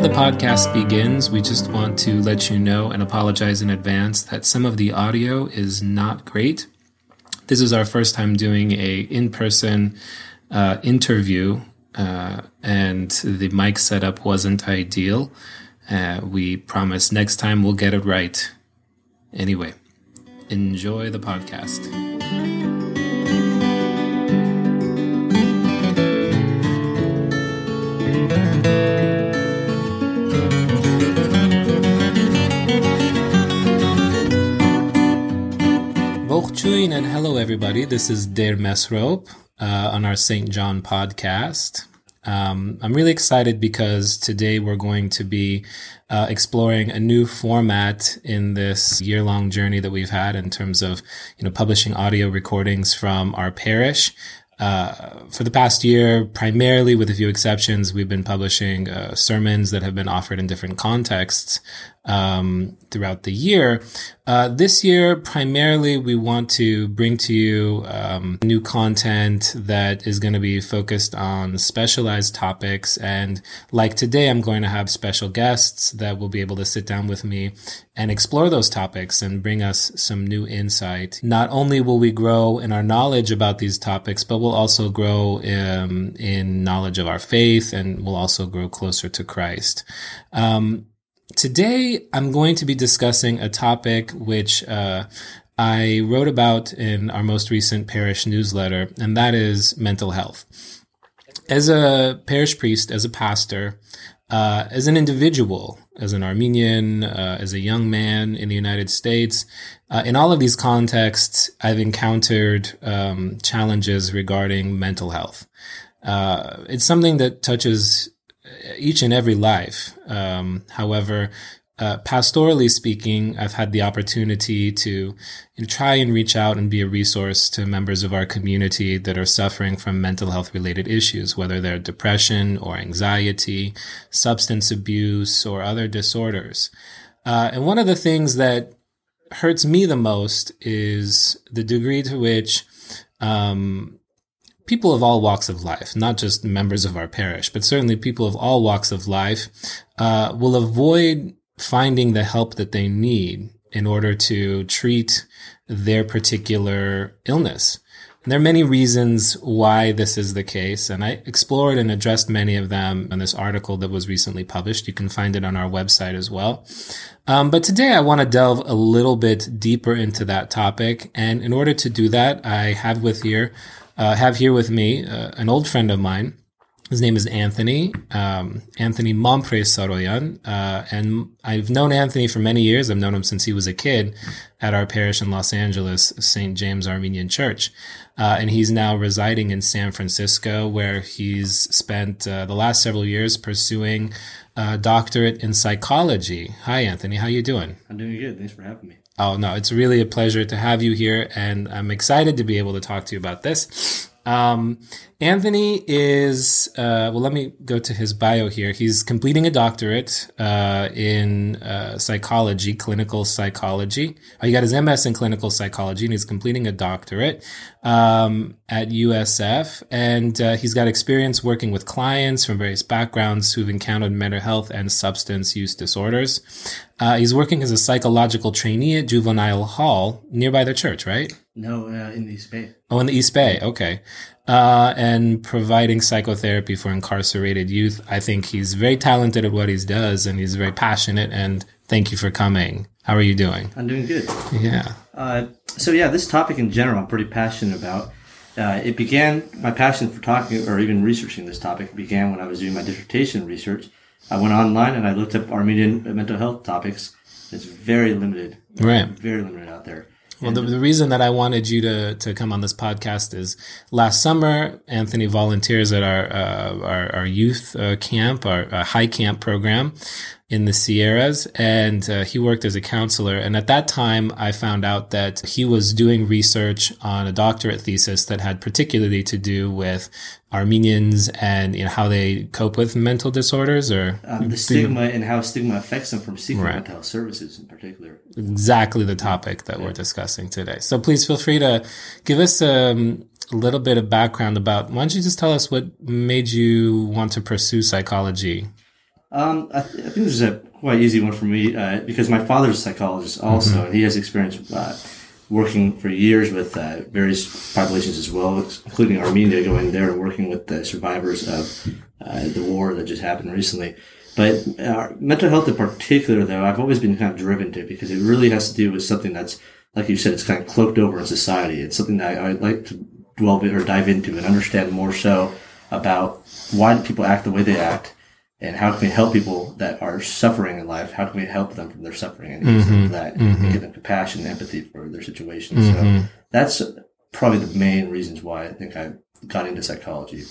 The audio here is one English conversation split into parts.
Before the podcast begins, we just want to let you know and apologize in advance that some of the audio is not great. This is our first time doing a in-person uh, interview, uh, and the mic setup wasn't ideal. Uh, we promise next time we'll get it right. Anyway, enjoy the podcast. And hello everybody. This is Der Mesrope uh, on our St. John podcast. Um, I'm really excited because today we're going to be uh, exploring a new format in this year-long journey that we've had in terms of, you know, publishing audio recordings from our parish. Uh, for the past year, primarily with a few exceptions, we've been publishing uh, sermons that have been offered in different contexts um, throughout the year. Uh, this year, primarily, we want to bring to you um, new content that is going to be focused on specialized topics. And like today, I'm going to have special guests that will be able to sit down with me and explore those topics and bring us some new insight. Not only will we grow in our knowledge about these topics, but we'll also grow um, in knowledge of our faith and we'll also grow closer to Christ. Um, Today, I'm going to be discussing a topic which uh, I wrote about in our most recent parish newsletter, and that is mental health. As a parish priest, as a pastor, uh, as an individual, as an Armenian, uh, as a young man in the United States, uh, in all of these contexts, I've encountered um, challenges regarding mental health. Uh, it's something that touches each and every life. Um, however, uh, pastorally speaking, I've had the opportunity to you know, try and reach out and be a resource to members of our community that are suffering from mental health related issues, whether they're depression or anxiety, substance abuse, or other disorders. Uh, and one of the things that hurts me the most is the degree to which um, people of all walks of life, not just members of our parish, but certainly people of all walks of life, uh, will avoid finding the help that they need in order to treat their particular illness. And there are many reasons why this is the case, and I explored and addressed many of them in this article that was recently published. You can find it on our website as well. Um, but today I want to delve a little bit deeper into that topic, and in order to do that, I have with here uh, have here with me uh, an old friend of mine. His name is Anthony, um, Anthony Mompre Saroyan. Uh, and I've known Anthony for many years. I've known him since he was a kid at our parish in Los Angeles, St. James Armenian Church. Uh, and he's now residing in San Francisco, where he's spent uh, the last several years pursuing a doctorate in psychology. Hi, Anthony. How you doing? I'm doing good. Thanks for having me. Oh, no, it's really a pleasure to have you here. And I'm excited to be able to talk to you about this. Um, Anthony is, uh, well, let me go to his bio here. He's completing a doctorate uh, in uh, psychology, clinical psychology. Oh, he got his MS in clinical psychology, and he's completing a doctorate um, at USF. And uh, he's got experience working with clients from various backgrounds who've encountered mental health and substance use disorders. Uh, he's working as a psychological trainee at Juvenile Hall nearby the church, right? No, uh, in the East Bay. Oh, in the East Bay. Okay uh, and providing psychotherapy for incarcerated youth. I think he's very talented at what he does and he's very passionate. And thank you for coming. How are you doing? I'm doing good. Yeah. Uh, so, yeah, this topic in general, I'm pretty passionate about. Uh, it began, my passion for talking or even researching this topic began when I was doing my dissertation research. I went online and I looked up Armenian mental health topics. It's very limited. Right. Very limited out there. Well, the, the reason that I wanted you to, to come on this podcast is last summer, Anthony volunteers at our, uh, our, our, youth uh, camp, our uh, high camp program in the Sierras, and uh, he worked as a counselor. And at that time, I found out that he was doing research on a doctorate thesis that had particularly to do with Armenians and you know how they cope with mental disorders, or um, the stigma and how stigma affects them from seeking right. mental health services in particular. Exactly the topic that yeah. we're discussing today. So please feel free to give us um, a little bit of background about. Why don't you just tell us what made you want to pursue psychology? Um, I, th- I think this is a quite easy one for me uh, because my father's a psychologist also, mm-hmm. and he has experience uh, working for years with uh, various populations as well, including Armenia, going there and working with the survivors of uh, the war that just happened recently. But uh, mental health in particular, though, I've always been kind of driven to because it really has to do with something that's, like you said, it's kind of cloaked over in society. It's something that I, I'd like to dwell or dive into and understand more so about why do people act the way they act and how can we help people that are suffering in life? How can we help them from their suffering and mm-hmm. that mm-hmm. and give them compassion and empathy for their situation? Mm-hmm. So that's probably the main reasons why I think I got into psychology.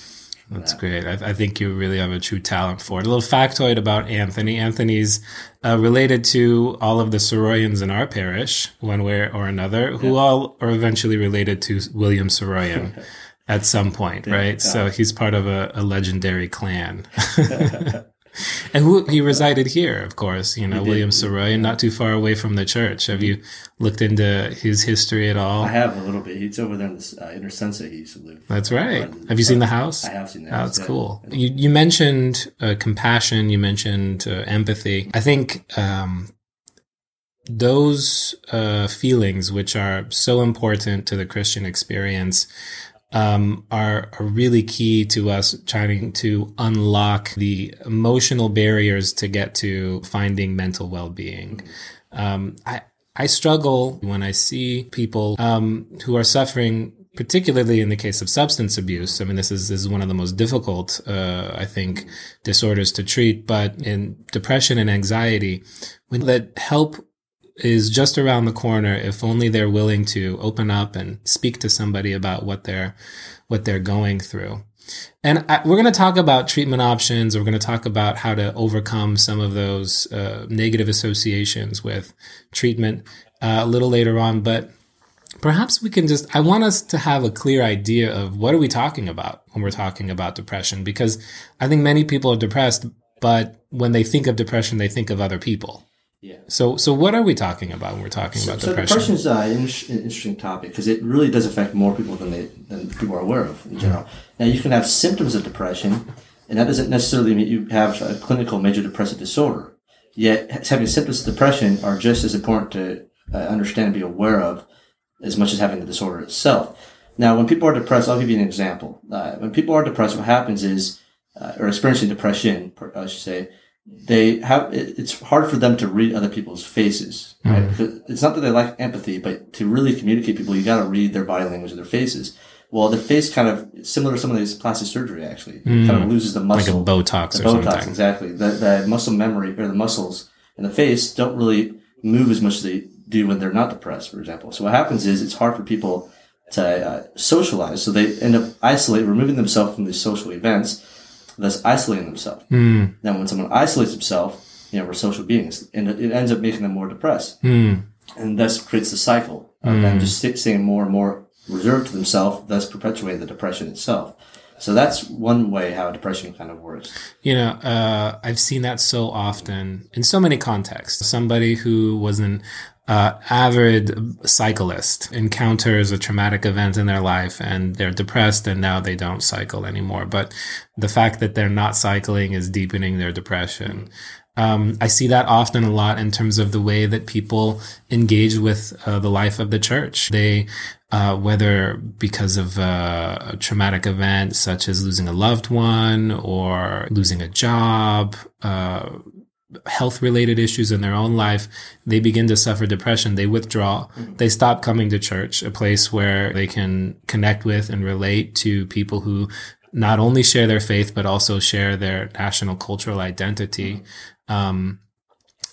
That's that. great. I, I, think you really have a true talent for it. A little factoid about Anthony. Anthony's uh, related to all of the Saroyans in our parish, one way or another, who yeah. all are eventually related to William Saroyan. at some point, yeah, right? Yeah. So he's part of a, a legendary clan. and who, he resided here, of course, you know, William Saroyan, not too far away from the church. Have you looked into his history at all? I have a little bit. He's over there in the uh, Inner He used to live. That's right. have you seen the house? I have seen the house. Oh, that's yeah. cool. You, you mentioned uh, compassion. You mentioned uh, empathy. I think, um, those uh, feelings, which are so important to the Christian experience, um, are, are really key to us trying to unlock the emotional barriers to get to finding mental well-being. Um, I, I struggle when I see people um, who are suffering, particularly in the case of substance abuse. I mean, this is, this is one of the most difficult, uh, I think, disorders to treat. But in depression and anxiety, when that help is just around the corner if only they're willing to open up and speak to somebody about what they're what they're going through. And I, we're going to talk about treatment options. We're going to talk about how to overcome some of those uh, negative associations with treatment uh, a little later on. But perhaps we can just, I want us to have a clear idea of what are we talking about when we're talking about depression? Because I think many people are depressed, but when they think of depression, they think of other people. Yeah. So, so what are we talking about when we're talking so, about so depression? depression is uh, an interesting topic because it really does affect more people than they than people are aware of in general. Mm-hmm. Now, you can have symptoms of depression, and that doesn't necessarily mean you have a clinical major depressive disorder. Yet, having symptoms of depression are just as important to uh, understand and be aware of as much as having the disorder itself. Now, when people are depressed, I'll give you an example. Uh, when people are depressed, what happens is, uh, or experiencing depression, I should say they have it's hard for them to read other people's faces right? Mm. it's not that they lack empathy but to really communicate people you got to read their body language of their faces. Well the face kind of similar to some of these plastic surgery actually. Mm. kind of loses the muscle like a botox the botox something. exactly. The, the muscle memory or the muscles in the face don't really move as much as they do when they're not depressed for example. So what happens is it's hard for people to uh, socialize. So they end up isolating removing themselves from these social events thus isolating themselves. Mm. Now, when someone isolates himself, you know, we're social beings, and it, ends up making them more depressed, mm. and thus creates the cycle of mm. them just staying more and more reserved to themselves, thus perpetuating the depression itself. So that's one way how depression kind of works. You know, uh, I've seen that so often in so many contexts. Somebody who was an uh, avid cyclist encounters a traumatic event in their life and they're depressed and now they don't cycle anymore. But the fact that they're not cycling is deepening their depression. Um, I see that often a lot in terms of the way that people engage with uh, the life of the church. They, uh, whether because of uh, a traumatic event such as losing a loved one or losing a job, uh, health related issues in their own life, they begin to suffer depression. They withdraw. Mm-hmm. They stop coming to church, a place where they can connect with and relate to people who not only share their faith, but also share their national cultural identity. Mm-hmm. Um,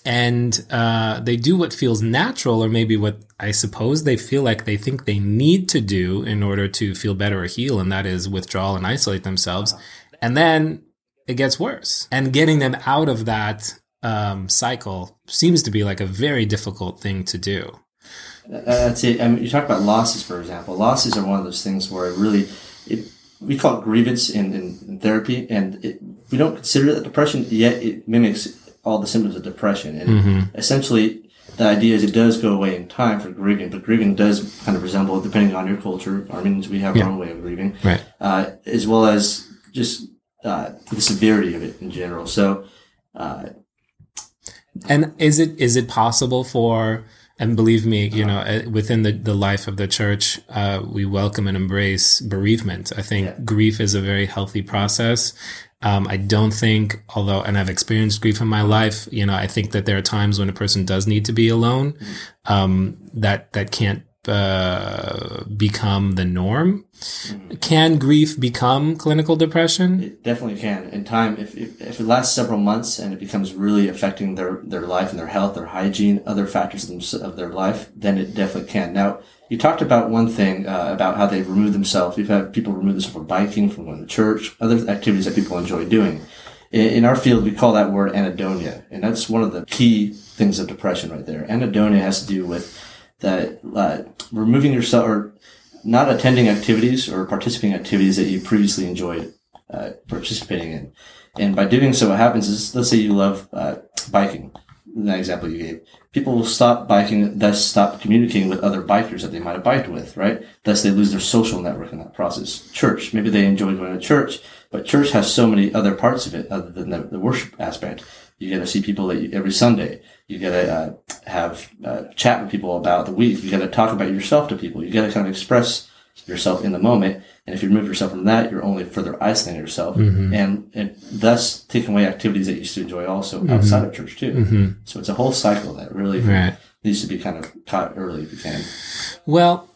and uh, they do what feels natural, or maybe what I suppose they feel like they think they need to do in order to feel better or heal, and that is withdraw and isolate themselves. Uh-huh. And then it gets worse. And getting them out of that um, cycle seems to be like a very difficult thing to do. That's it. I mean, you talk about losses, for example. Losses are one of those things where it really, it, we call it grievance in, in, therapy, and it, we don't consider it depression, yet it mimics all the symptoms of depression. And mm-hmm. essentially, the idea is it does go away in time for grieving, but grieving does kind of resemble, depending on your culture, Armenians, we have yeah. our own way of grieving, right. uh, as well as just uh, the severity of it in general. So, Uh, and is it is it possible for and believe me, you know, uh, within the, the life of the church, uh, we welcome and embrace bereavement. I think Yeah. grief is a very healthy process. Um, I don't think, although, and I've experienced grief in my life, you know, I think that there are times when a person does need to be alone. Um, that, that can't, uh, become the norm. Can grief become clinical depression? It definitely can. In time, if, if, if it lasts several months and it becomes really affecting their, their life and their health, their hygiene, other factors of, their life, then it definitely can. Now, you talked about one thing uh, about how they remove themselves. We've had people remove themselves from biking, from going to church, other activities that people enjoy doing. In, in our field, we call that word anhedonia, and that's one of the key things of depression right there. Anhedonia has to do with that uh, removing yourself or not attending activities or participating in activities that you previously enjoyed uh, participating in. And by doing so, what happens is, let's say you love uh, biking, that example you gave. People will stop biking, thus stop communicating with other bikers that they might have biked with, right? Thus they lose their social network in that process. Church, maybe they enjoy going to church, but church has so many other parts of it other than the, the worship aspect. You get to see people that you, every Sunday. You got to uh, have uh, chat with people about the week. You got to talk about yourself to people. You got to kind of express yourself in the moment. And if you remove yourself from that, you're only further isolating yourself, and, and thus taking away activities that you used to enjoy also outside of church too. So it's a whole cycle that really Right. needs to be kind of caught early if you can. Well,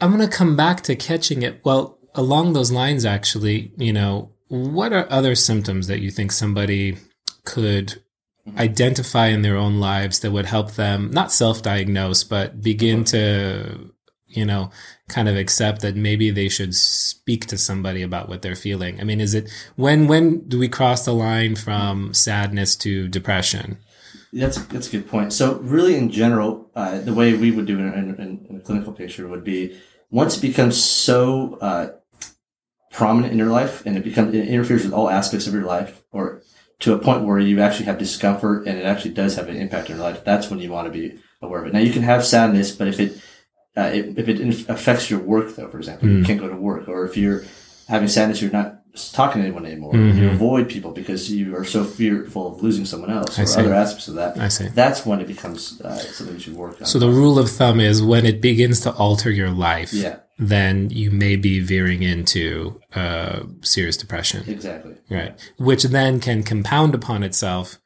I'm going to come back to catching it. Well, along those lines, actually, you know, what are other symptoms that you think somebody could identify in their own lives that would help them not self diagnose, but begin to, you know, kind of accept that maybe they should speak to somebody about what they're feeling? I mean, is it when, when do we cross the line from sadness to depression? That's that's a good point. So really, in general, uh, the way we would do it in, in, in a clinical picture would be once it becomes so uh, prominent in your life and it becomes it interferes with all aspects of your life, or to a point where you actually have discomfort and it actually does have an impact on your life. That's when you want to be aware of it. Now you can have sadness, but if it uh, if, if it affects your work, though, for example, you can't go to work, or if you're having sadness, you're not talking to anyone anymore. You avoid people because you are so fearful of losing someone else, or see. other aspects of that. I see. That's when it becomes uh, something you should work on. So the rule of thumb is when it begins to alter your life, Yeah. Then you may be veering into uh, serious depression, exactly. right? Which then can compound upon itself.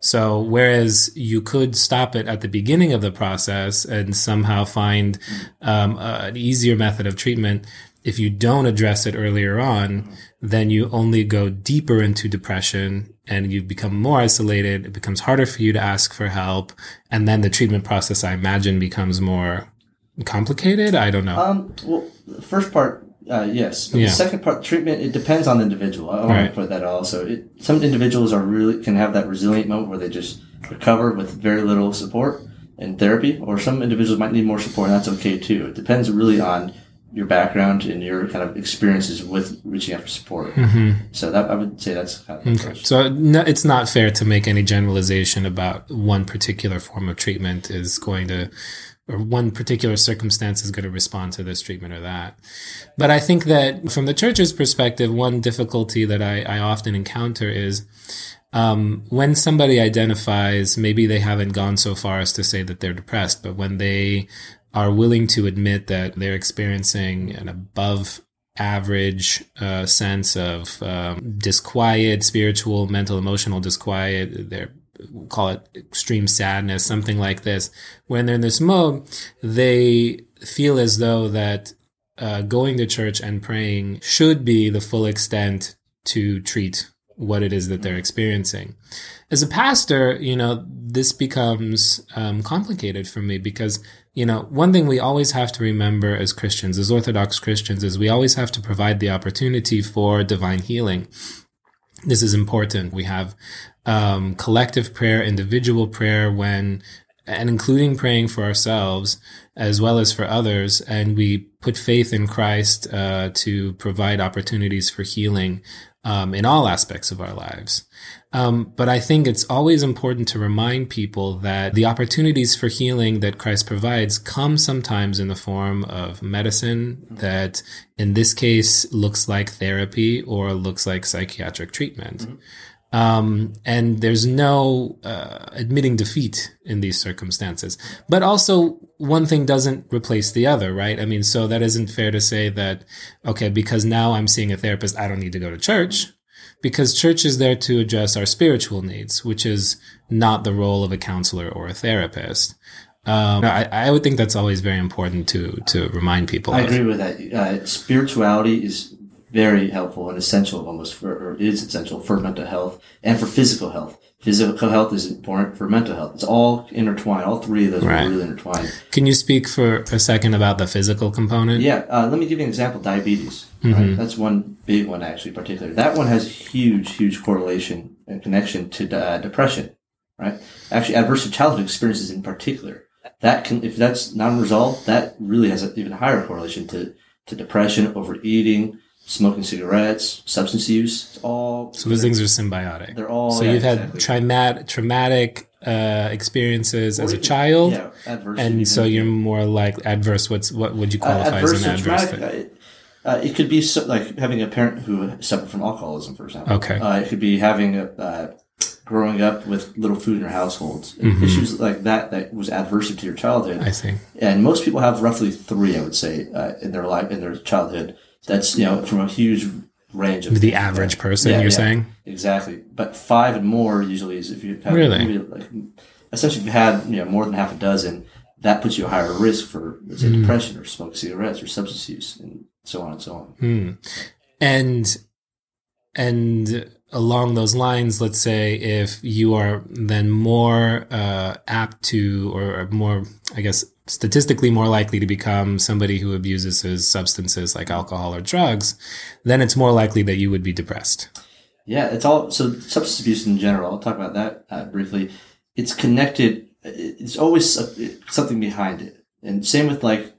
So whereas you could stop it at the beginning of the process and somehow find um, a- an easier method of treatment, if you don't address it earlier on, then you only go deeper into depression and you become more isolated. It becomes harder for you to ask for help. And then the treatment process, I imagine, becomes more complicated. I don't know. Um. Well, first part, uh, yes. But Yeah. The second part, treatment, it depends on the individual. I want Right. to put that also. It, some individuals are really can have that resilient moment where they just recover with very little support and therapy, or some individuals might need more support, and that's okay too. It depends really on your background and your kind of experiences with reaching out for support. So that I would say that's kind of Mm-hmm. Okay. So no, it's not fair to make any generalization about one particular form of treatment is going to, or one particular circumstance is going to respond to this treatment or that. But I think that from the church's perspective, one difficulty that I, I often encounter is um, when somebody identifies, maybe they haven't gone so far as to say that they're depressed, but when they are willing to admit that they're experiencing an above average uh, sense of um, disquiet, spiritual, mental, emotional disquiet. They're call it extreme sadness, something like this. When they're in this mode, they feel as though that uh, going to church and praying should be the full extent to treat what it is that they're experiencing. As a pastor, you know, this becomes um, complicated for me because, you know, one thing we always have to remember as Christians, as Orthodox Christians, is we always have to provide the opportunity for divine healing. This is important. We have um, collective prayer, individual prayer when, and including praying for ourselves as well as for others. And we put faith in Christ uh, to provide opportunities for healing um, in all aspects of our lives. Um, but I think it's always important to remind people that the opportunities for healing that Christ provides come sometimes in the form of medicine that in this case looks like therapy or looks like psychiatric treatment. Um, and there's no uh, admitting defeat in these circumstances. But also, one thing doesn't replace the other, right? I mean, so that isn't fair to say that, okay, because now I'm seeing a therapist, I don't need to go to church. Because church is there to address our spiritual needs, which is not the role of a counselor or a therapist. Um, I, I would think that's always very important to to remind people. I of. agree with that. Uh, spirituality is very helpful and essential almost for, or is essential for mental health and for physical health. Physical health is important for mental health. It's all intertwined. All three of those Right. are really intertwined. Can you speak for a second about the physical component? Yeah, uh, let me give you an example. Diabetes. Right? That's one big one, actually, particularly. That one has huge, huge correlation and connection to uh, depression. Right? Actually, adverse childhood experiences in particular. That can, if that's non-resolved, that really has an even higher correlation to to depression, overeating, smoking cigarettes, substance use. It's all So those things are symbiotic. They're all- So yeah, you've had exactly. traumatic traumatic uh, experiences as a child, Yeah, adverse. and so you're more like adverse. What's what would you qualify as an adverse? traumatic, uh, uh, it could be so, like having a parent who suffered from alcoholism, for example. Okay. Uh, it could be having a, uh, growing up with little food in your households. Mm-hmm. Issues like that that was adverse to your childhood. I see. and most people have roughly three, I would say, uh, in their life in their childhood. That's you know from a huge range of The average person, Yeah, you're yeah. saying? Exactly, but five and more usually is if you have Really? like essentially if you had you know more than half a dozen, that puts you at higher risk for say Mm. depression or smoke cigarettes or substance use and so on and so on. Hmm. And and along those lines, let's say if you are then more uh, apt to, or more, I guess, statistically more likely to become somebody who abuses his substances like alcohol or drugs, then it's more likely that you would be depressed. Yeah, it's all so substance abuse in general. I'll talk about that uh, briefly. It's connected. It's always something behind it, and same with like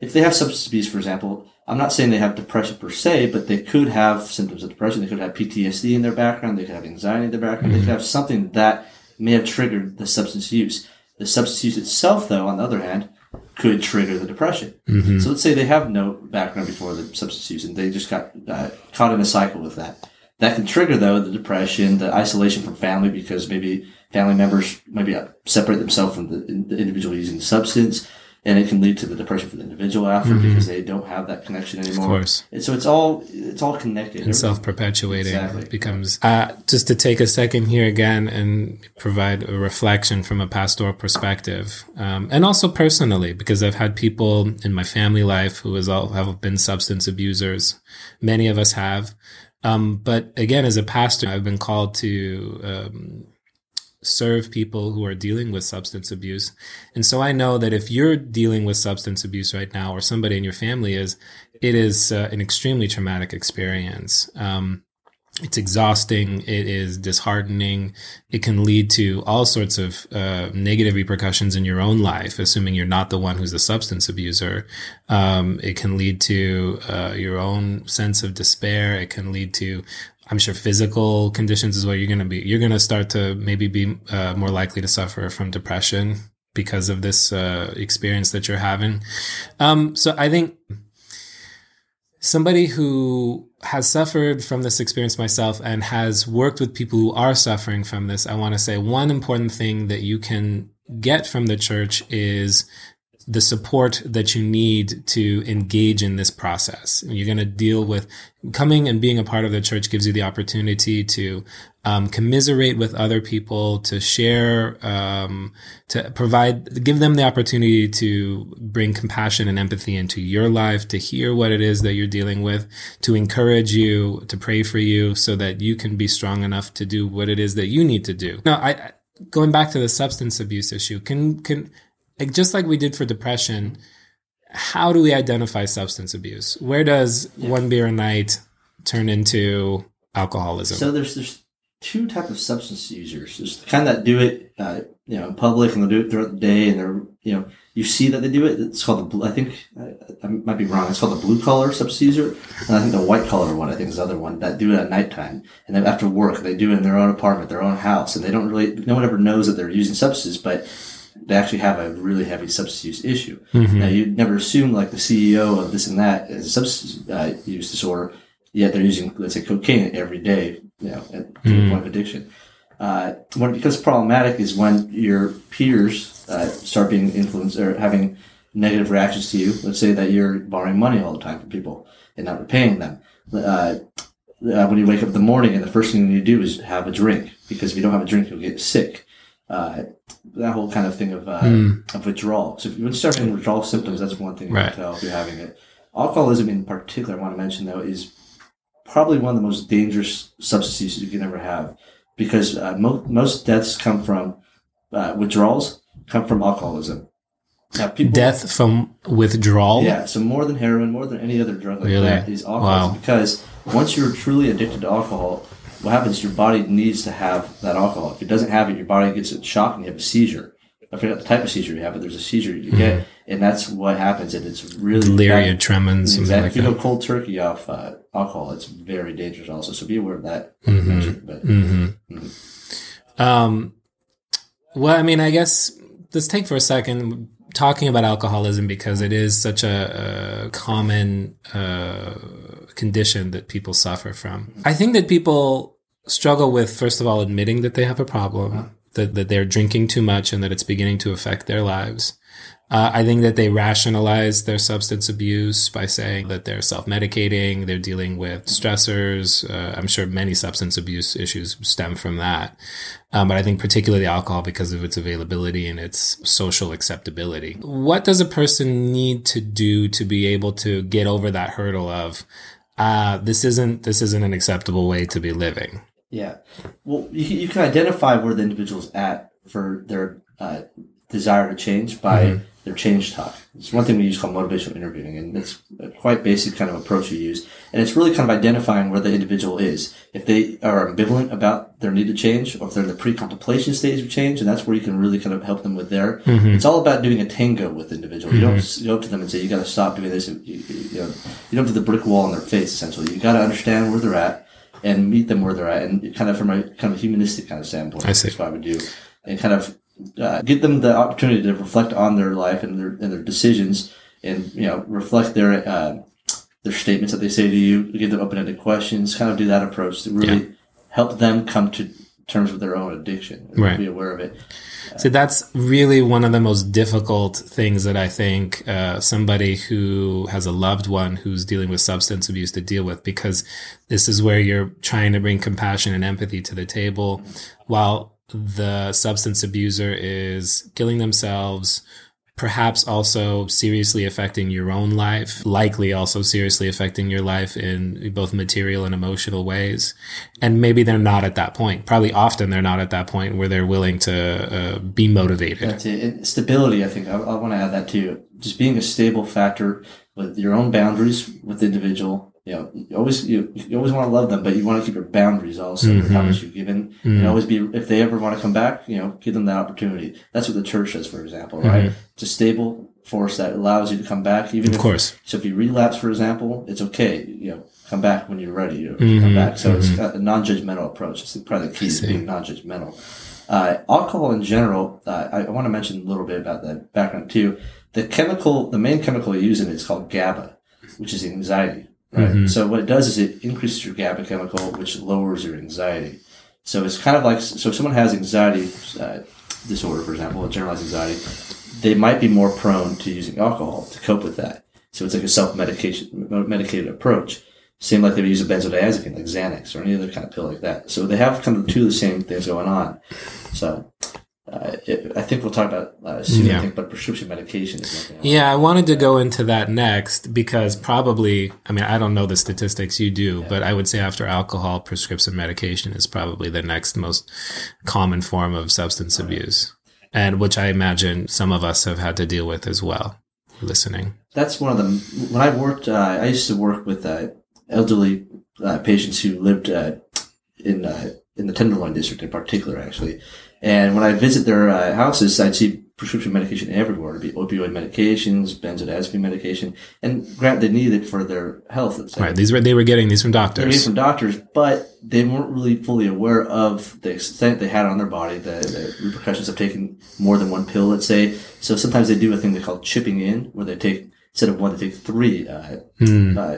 if they have substance abuse, for example. I'm not saying they have depression per se, but they could have symptoms of depression. They could have PTSD in their background. They could have anxiety in their background. They could have something that may have triggered the substance use. The substance use itself, though, on the other hand, could trigger the depression. So let's say they have no background before the substance use and they just got uh, caught in a cycle with that. That can trigger though the depression, the isolation from family because maybe family members maybe separate themselves from the, the individual using the substance, and it can lead to the depression for the individual after because they don't have that connection anymore. Of course. And so it's all it's all connected. and self-perpetuating Exactly. it becomes uh, just to take a second here again and provide a reflection from a pastoral perspective um, and also personally because i've had people in my family life who has all have been substance abusers many of us have um, but again as a pastor i've been called to um, serve people who are dealing with substance abuse. And so I know that if you're dealing with substance abuse right now, or somebody in your family is, it is uh, an extremely traumatic experience. Um, it's exhausting. It is disheartening. It can lead to all sorts of uh, negative repercussions in your own life, assuming you're not the one who's a substance abuser. Um, it can lead to uh, your own sense of despair. It can lead to I'm sure physical conditions is what you're going to be. You're going to start to maybe be uh, more likely to suffer from depression because of this uh, experience that you're having. Um, so I think somebody who has suffered from this experience myself and has worked with people who are suffering from this, I want to say one important thing that you can get from the church is the support that you need to engage in this process. You're going to deal with coming and being a part of the church gives you the opportunity to um, commiserate with other people, to share, um, to provide, give them the opportunity to bring compassion and empathy into your life, to hear what it is that you're dealing with, to encourage you, to pray for you so that you can be strong enough to do what it is that you need to do. Now, I, going back to the substance abuse issue, can, can, like just like we did for depression, how do we identify substance abuse? Where does one beer a night turn into alcoholism? So there's there's two type of substance users. There's the kind that do it, uh, you know, in public and they'll do it throughout the day, and they're you know you see that they do it. It's called the blue. I think I, I might be wrong. It's called the blue collar substance user, and I think the white collar one. I think is the other one that do it at nighttime, and then after work they do it in their own apartment, their own house, and they don't really. No one ever knows that they're using substances, but they actually have a really heavy substance use issue. Now, you'd never assume like the CEO of this and that is a substance uh, use disorder, yet they're using, let's say, cocaine every day you know, at, to the point of addiction. Uh, when it becomes problematic is when your peers uh, start being influenced or having negative reactions to you. Let's say that you're borrowing money all the time from people and not repaying them. Uh, uh, when you wake up in the morning and the first thing you do is have a drink because if you don't have a drink, you'll get sick. Uh, that whole kind of thing of, uh, of withdrawal. So if you start having withdrawal symptoms, that's one thing you Right. can tell if you're having it. Alcoholism in particular, I want to mention though, is probably one of the most dangerous substances you can ever have because uh, mo- most deaths come from uh, withdrawals, come from alcoholism. Now, people, Death from withdrawal. yeah, so more than heroin, more than any other drug like Really? that is alcoholism. Wow. Because once you're truly addicted to alcohol, what happens? Your body needs to have that alcohol. If it doesn't have it, your body gets a shock and you have a seizure. I forget the type of seizure you have, but there's a seizure you get, and that's what happens. And it's really Delirium tremens, Exactly. like If you go cold turkey off uh, alcohol, it's very dangerous also. So be aware of that. Mm-hmm. But Um, well, I mean, I guess let's take for a second talking about alcoholism because it is such a, a common uh, condition that people suffer from. I think that people struggle with, first of all, admitting that they have a problem, that, that they're drinking too much and that it's beginning to affect their lives. Uh, I think that they rationalize their substance abuse by saying that they're self-medicating, they're dealing with stressors. Uh, I'm sure many substance abuse issues stem from that. Um, but I think particularly alcohol because of its availability and its social acceptability. What does a person need to do to be able to get over that hurdle of, uh, this isn't, this isn't an acceptable way to be living? Yeah, well, you, can- you can identify where the individual's at for their uh, desire to change by Mm-hmm. their change talk. It's one thing we use called motivational interviewing, and it's a quite basic kind of approach we use. And it's really kind of identifying where the individual is. If they are ambivalent about their need to change, or if they're in the pre-contemplation stage of change, and that's where you can really kind of help them with their. It's all about doing a tango with the individual. You don't just go up to them and say, "You got to stop doing this." You, you, you know, you don't do the brick wall in their face. Essentially, you got to understand where they're at and meet them where they're at, and kind of from a kind of humanistic kind of standpoint. I see. That's what I would do, and kind of uh, give them the opportunity to reflect on their life and their and their decisions, and you know reflect their uh, their statements that they say to you. Give them open-ended questions. Kind of do that approach to really help them come to terms with their own addiction Right. be aware of it. So that's really one of the most difficult things that I think uh, somebody who has a loved one who's dealing with substance abuse to deal with, because this is where you're trying to bring compassion and empathy to the table, while the substance abuser is killing themselves, perhaps also seriously affecting your own life, likely also seriously affecting your life in both material and emotional ways. And maybe they're not at that point. Probably often they're not at that point where they're willing to uh, be motivated. That's it. And stability, I think, I, I want to add that too. Just being a stable factor with your own boundaries with the individual. You know, you always you, you always want to love them, but you want to keep your boundaries also with how much you've given. And mm-hmm. always be if they ever want to come back, you know, give them that opportunity. That's what the church does, for example, right? Mm-hmm. It's a stable force that allows you to come back, even Of if course. so if you relapse, for example, it's okay. You know, come back when you're ready to come mm-hmm. back. So it's got a non-judgmental approach. It's probably the key to being non-judgmental. Uh, alcohol in general, uh, I, I want to mention a little bit about that background too. The chemical, the main chemical you use in it is called GABA, which is anxiety. Right. So what it does is it increases your GABA chemical, which lowers your anxiety. So it's kind of like so if someone has anxiety uh, disorder, for example, generalized anxiety, they might be more prone to using alcohol to cope with that. So it's like a self-medication, medicated approach. Same like they would use a benzodiazepine, like Xanax or any other kind of pill like that. So they have kind of two of the same things going on. So uh, it, I think we'll talk about uh, soon. Yeah. I think, but prescription medication is one thing. Yeah, I wanted to go into that next because probably, I mean, I don't know the statistics you do, but I would say after alcohol, prescription medication is probably the next most common form of substance abuse, and which I imagine some of us have had to deal with as well. Listening. that's one of them. When I worked, uh, I used to work with uh, elderly uh, patients who lived uh, in uh, in the Tenderloin district in particular, actually. And when I visit their uh, houses, I'd see prescription medication everywhere. It'd be opioid medications, benzodiazepine medication, and grant they needed it for their health. Right. These were they were getting these from doctors. Getting doctors. from doctors, but they weren't really fully aware of the extent they had on their body, the, the repercussions of taking more than one pill, let's say. So sometimes they do a thing they call chipping in, where they take, instead of one, they take three uh, Hmm. uh,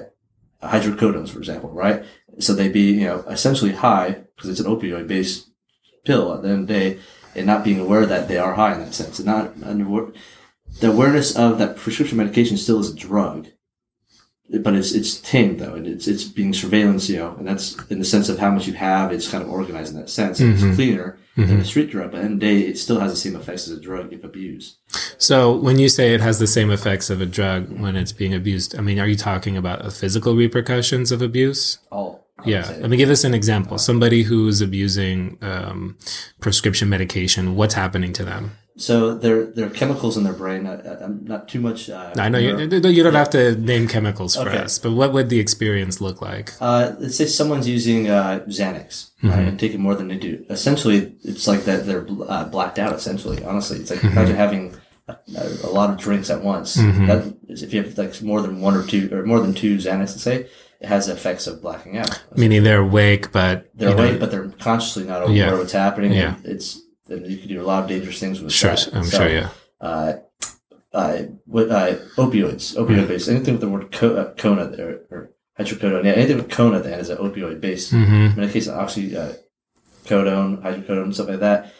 hydrocodones, for example, right? So they'd be, you know, essentially high because it's an opioid based pill at the end of the day and not being aware that they are high in that sense and not under the awareness of that prescription medication still is a drug but it's it's tamed though, and it's it's being surveillance, you know, and that's in the sense of how much you have. It's kind of organized in that sense. Mm-hmm. It's cleaner mm-hmm. than a street drug, but in the day, it still has the same effects as a drug if abused. So, when you say it has the same effects of a drug when it's being abused, I mean, are you talking about physical repercussions of abuse? All. Yeah. Let me give us an example. Somebody who's abusing um, prescription medication, what's happening to them? So there, there are chemicals in their brain. Not, not too much. Uh, I know you, you don't have to name chemicals for okay. us, but what would the experience look like? Uh, let's say someone's using uh, Xanax, mm-hmm. right, and taking more than they do. Essentially, it's like that they're uh, blacked out. Essentially, honestly, it's like mm-hmm. imagine having a, a, lot of drinks at once. Mm-hmm. That if you have like more than one or two, or more than two Xanax, let's say, it has effects of blacking out. Meaning they're awake, but they're awake, know, but they're consciously not aware yeah. of what's happening. Yeah. it's you can do a lot of dangerous things with sure, that. I'm so, sure, yeah. Uh, uh, with, uh, opioids, opioid based, anything with the word co- uh, cona there, or hydrocodone, yeah, anything with cona then is an opioid based mm-hmm. medication, oxycodone, uh, hydrocodone, stuff like that.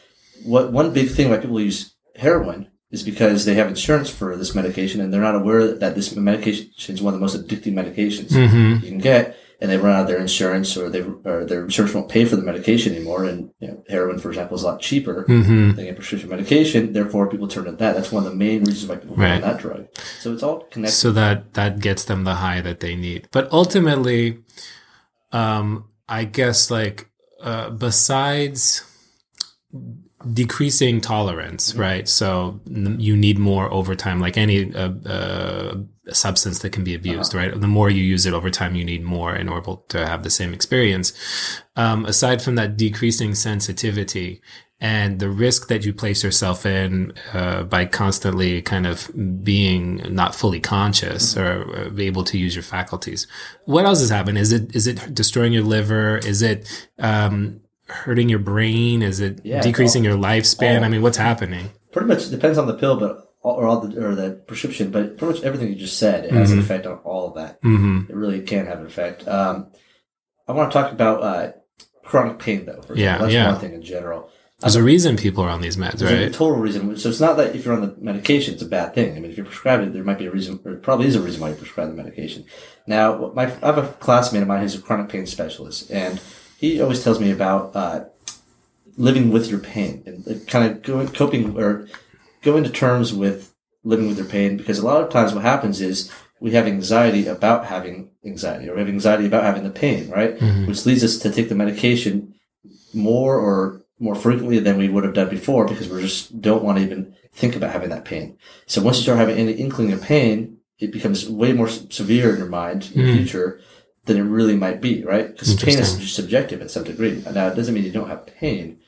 What one big thing why people use heroin is because they have insurance for this medication and they're not aware that this medication is one of the most addicting medications mm-hmm. you can get and they run out of their insurance or they or their insurance won't pay for the medication anymore. And you know, heroin, for example, is a lot cheaper mm-hmm. than a prescription medication. Therefore, people turn to that. That's one of the main reasons why people right. that drug. So it's all connected. So that that gets them the high that they need. But ultimately, um, I guess like uh, besides decreasing tolerance, mm-hmm. right? So you need more over time, like any uh, uh, substance that can be abused, uh-huh. right? The more you use it over time, you need more in order to have the same experience. Um, aside from that decreasing sensitivity and the risk that you place yourself in uh, by constantly kind of being not fully conscious mm-hmm. or uh, able to use your faculties, what else is happening? Is it is it destroying your liver? Is it um, hurting your brain? Is it yeah, decreasing all, your lifespan? All, I mean, what's happening? Pretty much depends on the pill, but or all the or the prescription, but pretty much everything you just said it has mm-hmm. an effect on all of that. Mm-hmm. It really can have an effect. Um, I want to talk about uh, chronic pain though. For yeah, That's yeah. one thing in general. There's a reason people are on these meds, right? a total reason. So it's not that if you're on the medication, it's a bad thing. I mean, if you're prescribed it, there might be a reason, or probably is a reason why you prescribe the medication. Now, my, I have a classmate of mine who's a chronic pain specialist, and he always tells me about uh, living with your pain and kind of going, coping or going to terms with living with your pain because a lot of times what happens is we have anxiety about having anxiety or we have anxiety about having the pain, right? Mm-hmm. Which leads us to take the medication more or more frequently than we would have done before because we just don't want to even think about having that pain. So once you start having any inkling of pain, it becomes way more severe in your mind in mm-hmm. the future than it really might be, right? Because pain is subjective at some degree. Now, it doesn't mean you don't have pain,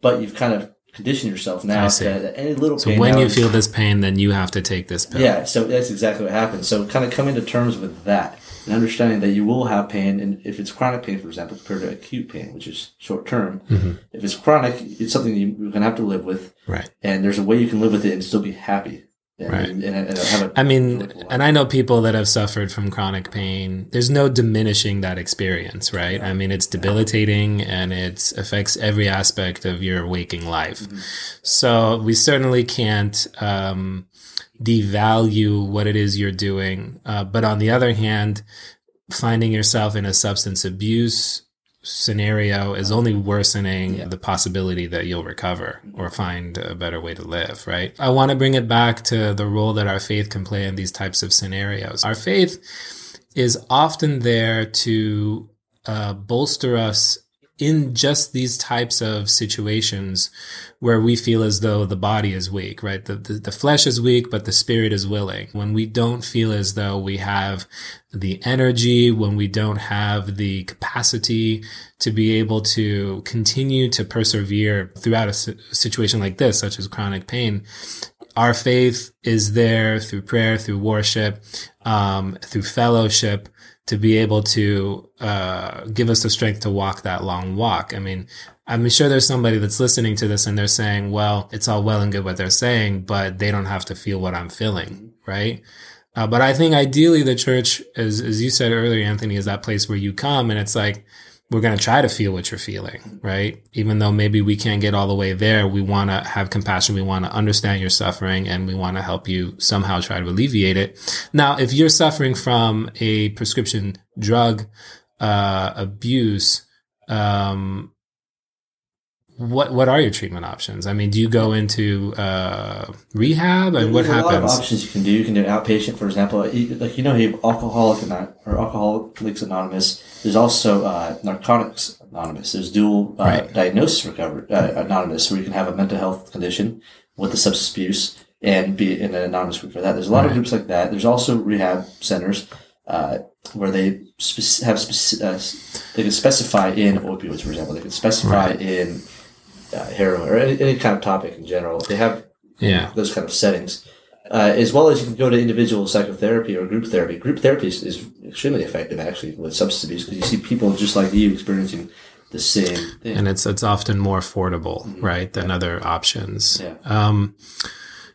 but you've kind of conditioned yourself now that any little pain. so when you feel this pain, then you have to take this pill. Yeah, so that's exactly what happens. So kind of coming to terms with that and understanding that you will have pain, and if it's chronic pain, for example, compared to acute pain, which is short term, mm-hmm. if it's chronic, it's something you're going to have to live with. Right. And there's a way you can live with it and still be happy. Right. And, and, and I mean, and I know people that have suffered from chronic pain. There's no diminishing that experience, right? I mean, it's debilitating and it affects every aspect of your waking life. Mm-hmm. So we certainly can't, um, devalue what it is you're doing. Uh, but on the other hand, finding yourself in a substance abuse scenario is only worsening yeah. the possibility that you'll recover or find a better way to live, right? I want to bring it back to the role that our faith can play in these types of scenarios. Our faith is often there to uh, bolster us in just these types of situations where we feel as though the body is weak, right? The, the, the, flesh is weak, but the spirit is willing. When we don't feel as though we have the energy, when we don't have the capacity to be able to continue to persevere throughout a situation like this, such as chronic pain, our faith is there through prayer, through worship, um, through fellowship to be able to uh, give us the strength to walk that long walk. I mean, I'm sure there's somebody that's listening to this and they're saying, well, it's all well and good what they're saying, but they don't have to feel what I'm feeling, right? Uh, but I think ideally the church, as, as you said earlier, Anthony, is that place where you come and it's like, we're going to try to feel what you're feeling, right? Even though maybe we can't get all the way there, we want to have compassion. We want to understand your suffering and we want to help you somehow try to alleviate it. Now, if you're suffering from a prescription drug, uh, abuse, um, what what are your treatment options? I mean, do you go into uh, rehab, and what There's happens? A lot of options you can do. You can do outpatient, for example. Like you know, you have Alcoholic and or Alcoholics Anonymous. There's also uh, Narcotics Anonymous. There's Dual uh, Right. Diagnosis Recovery uh, Anonymous, where you can have a mental health condition with a substance abuse and be in an anonymous group for that. There's a lot of groups like that. There's also rehab centers. Uh, where they spec- have spec- uh, they can specify in opioids, for example, they can specify Right. in uh, heroin or any, any kind of topic in general. They have Yeah, those kind of settings. Uh, as well as you can go to individual psychotherapy or group therapy. Group therapy is, is extremely effective actually with substance abuse because you see people just like you experiencing the same thing. and it's it's often more affordable, right, than other options. Yeah. Um,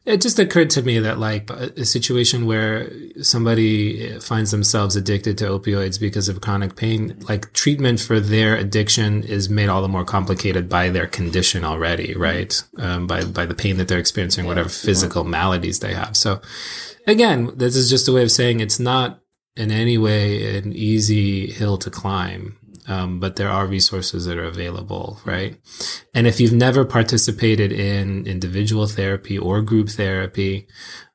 it just occurred to me that like a, a situation where somebody finds themselves addicted to opioids because of chronic pain, like treatment for their addiction is made all the more complicated by their condition already, right? Um, by by the pain that they're experiencing, whatever physical maladies they have. So again, this is just a way of saying it's not in any way an easy hill to climb. Um, but there are resources that are available, right? And if you've never participated in individual therapy or group therapy,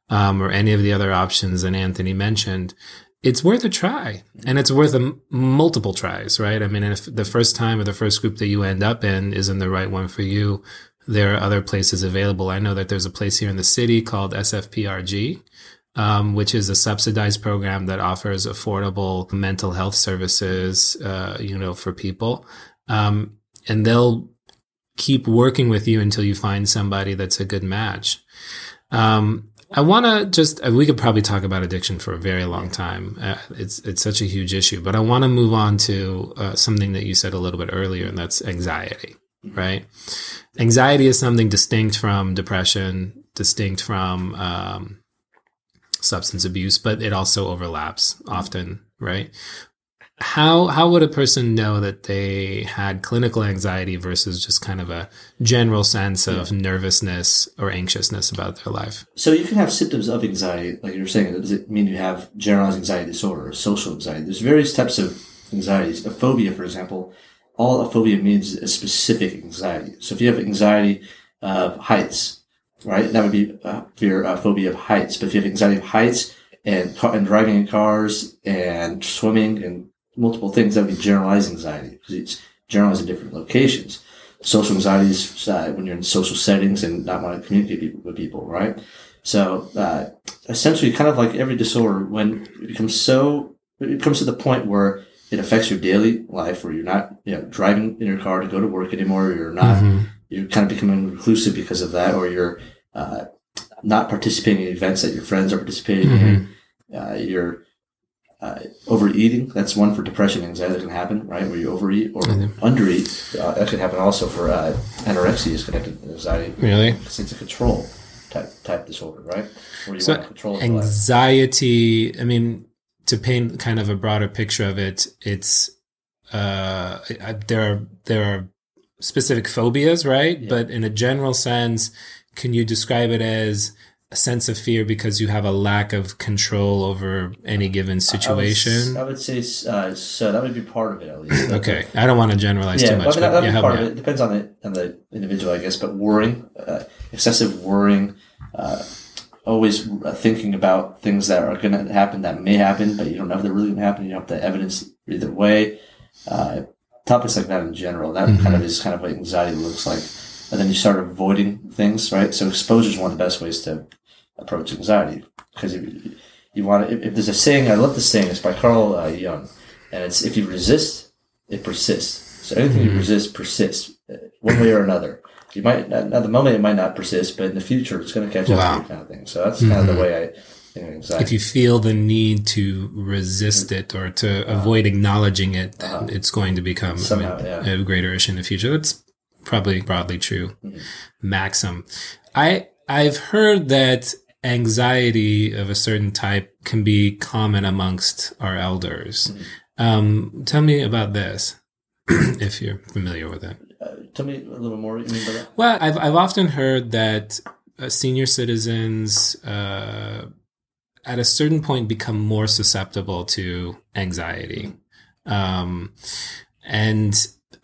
um, or any of the other options that Anthony mentioned, it's worth a try and it's worth a m- multiple tries, right? I mean, if the first time or the first group that you end up in isn't the right one for you, there are other places available. I know that there's a place here in the city called SFPRG, um, which is a subsidized program that offers affordable mental health services, uh, you know, for people. Um, and they'll keep working with you until you find somebody that's a good match. Um, I want to just, uh, we could probably talk about addiction for a very long time. Uh, it's, it's such a huge issue, but I want to move on to uh, something that you said a little bit earlier, and that's anxiety, right? Anxiety is something distinct from depression, distinct from, um, substance abuse, but it also overlaps mm-hmm. often, right? How how would a person know that they had clinical anxiety versus just kind of a general sense of nervousness or anxiousness about their life? So you can have symptoms of anxiety, like you were saying. Does it mean you have generalized anxiety disorder or social anxiety? There's various types of anxieties. A phobia, for example, all a phobia means is a specific anxiety. So if you have anxiety of heights, right, that would be uh, fear, uh, phobia of heights. But if you have anxiety of heights and and driving in cars and swimming and multiple things, that would be generalized anxiety because it's generalized in different locations. Social anxiety is uh, when you're in social settings and not want to communicate with people, right? So uh, essentially, kind of like every disorder, when it becomes so, it comes to the point where it affects your daily life, where you're not, you know, driving in your car to go to work anymore. or You're not, Mhm. You're kind of becoming reclusive because of that, or you're uh, not participating in events that your friends are participating in. Uh, you're uh, overeating. That's one for depression, and anxiety that can happen, right? Where you overeat or Mhm. undereat. Uh, that can happen also for uh, anorexia is connected to anxiety. Really? It's, it's a control type type disorder, right? Where you So want to control your life. anxiety, I mean, to paint kind of a broader picture of it, it's uh, I- there are there are specific phobias, right? Yeah. But in a general sense, can you describe it as a sense of fear because you have a lack of control over any given situation? I would, I would say uh, so. That would be part of it at least. Okay, I don't want to generalize Yeah, too I much, mean, that would yeah, be part of out. it. Depends on the on the individual, I guess. But worrying, uh, excessive worrying, uh, always uh, thinking about things that are going to happen that may happen, but you don't know if they're really going to happen. You don't have the evidence either way. Uh, topics like that in general, that Mm-hmm. kind of is kind of what anxiety looks like. And then you start avoiding things, right? So exposure is one of the best ways to approach anxiety because you, you want to, if, if there's a saying, I love this saying, it's by Carl uh, Jung, and it's if you resist, it persists. So anything you resist persists, uh, one way or another. You might at at the moment it might not persist, but in the future it's going to catch up Wow. to you, kind of thing. So that's kind of the way I think of anxiety. If you feel the need to resist it or to avoid acknowledging it, then it's going to become I mean, yeah. a greater issue in the future. That's probably broadly true Mhm. maxim. I I've heard that anxiety of a certain type can be common amongst our elders. Mm-hmm. Um, tell me about this, if you're familiar with it. Uh, tell me a little more. What you mean by that? Well, I've I've often heard that uh, senior citizens uh, at a certain point become more susceptible to anxiety. Um, and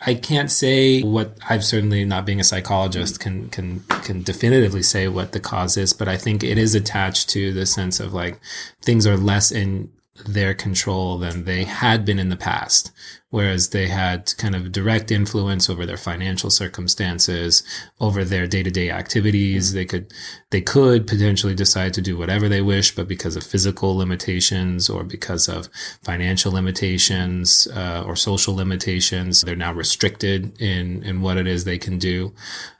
I can't say what I've certainly not being a psychologist can can can definitively say what the cause is, but I think it is attached to the sense of like things are less in their control than they had been in the past. Whereas they had kind of direct influence over their financial circumstances, over their day to day activities. They could, they could potentially decide to do whatever they wish, but because of physical limitations or because of financial limitations, uh, or social limitations, they're now restricted in, in what it is they can do,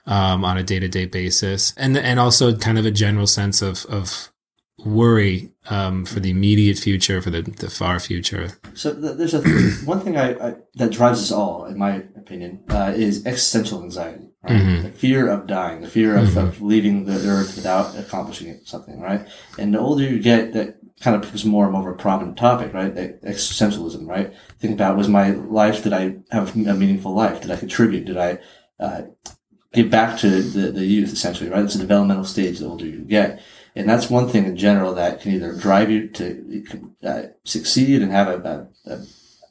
um, on a day to day basis. And, and also kind of a general sense of, of, worry um, for the immediate future, for the, the far future? So there's a one thing I, I, that drives us all, in my opinion, uh, is existential anxiety. Right? Mm-hmm. The fear of dying, the fear of, mm-hmm. of leaving the earth without accomplishing something, right? And the older you get, that kind of becomes more and more of a prominent topic, right? Existentialism, right? Think about was my life, did I have a meaningful life? Did I contribute? Did I uh, give back to the, the youth, essentially, right? It's a developmental stage the older you get. And that's one thing in general that can either drive you to uh, succeed and have a, a,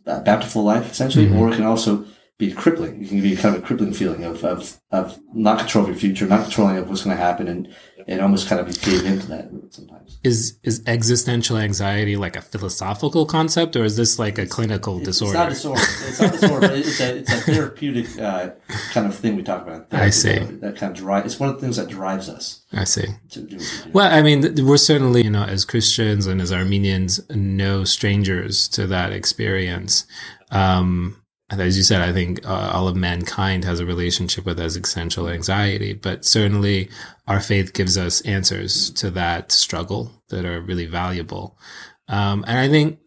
a, bountiful life, essentially, mm-hmm. or it can also be crippling. It can be kind of a crippling feeling of, of, of not controlling your future, not controlling of what's going to happen, and, and almost kind of be caved into that sometimes. Is is existential anxiety like a philosophical concept, or is this like a clinical it's, disorder? It's not a disorder. It's not a disorder, but it's a, it's a therapeutic uh, kind of thing we talk about. I see. That kind of drive. It's one of the things that drives us. I see. Well, I mean, we're certainly, you know, as Christians and as Armenians, no strangers to that experience. Um, as you said, I think uh, all of mankind has a relationship with existential anxiety, but certainly our faith gives us answers to that struggle that are really valuable. Um, and I think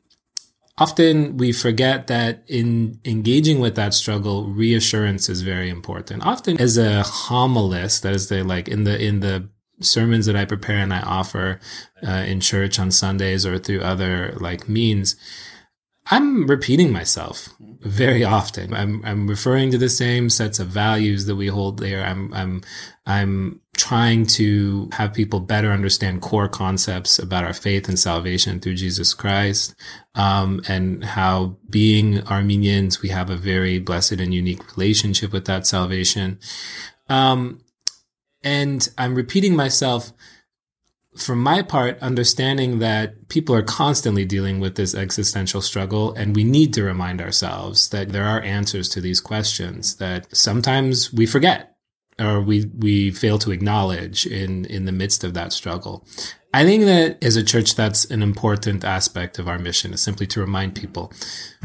often we forget that in engaging with that struggle, reassurance is very important. Often as a homilist, that is the like in the, in the sermons that I prepare and I offer uh, in church on Sundays or through other like means, I'm repeating myself very often. I'm I'm referring to the same sets of values that we hold there. I'm I'm I'm trying to have people better understand core concepts about our faith and salvation through Jesus Christ, um, and how being Armenians we have a very blessed and unique relationship with that salvation. Um, and I'm repeating myself for my part, understanding that people are constantly dealing with this existential struggle, and we need to remind ourselves that there are answers to these questions that sometimes we forget or we, we fail to acknowledge in, in the midst of that struggle. I think that as a church, that's an important aspect of our mission is simply to remind people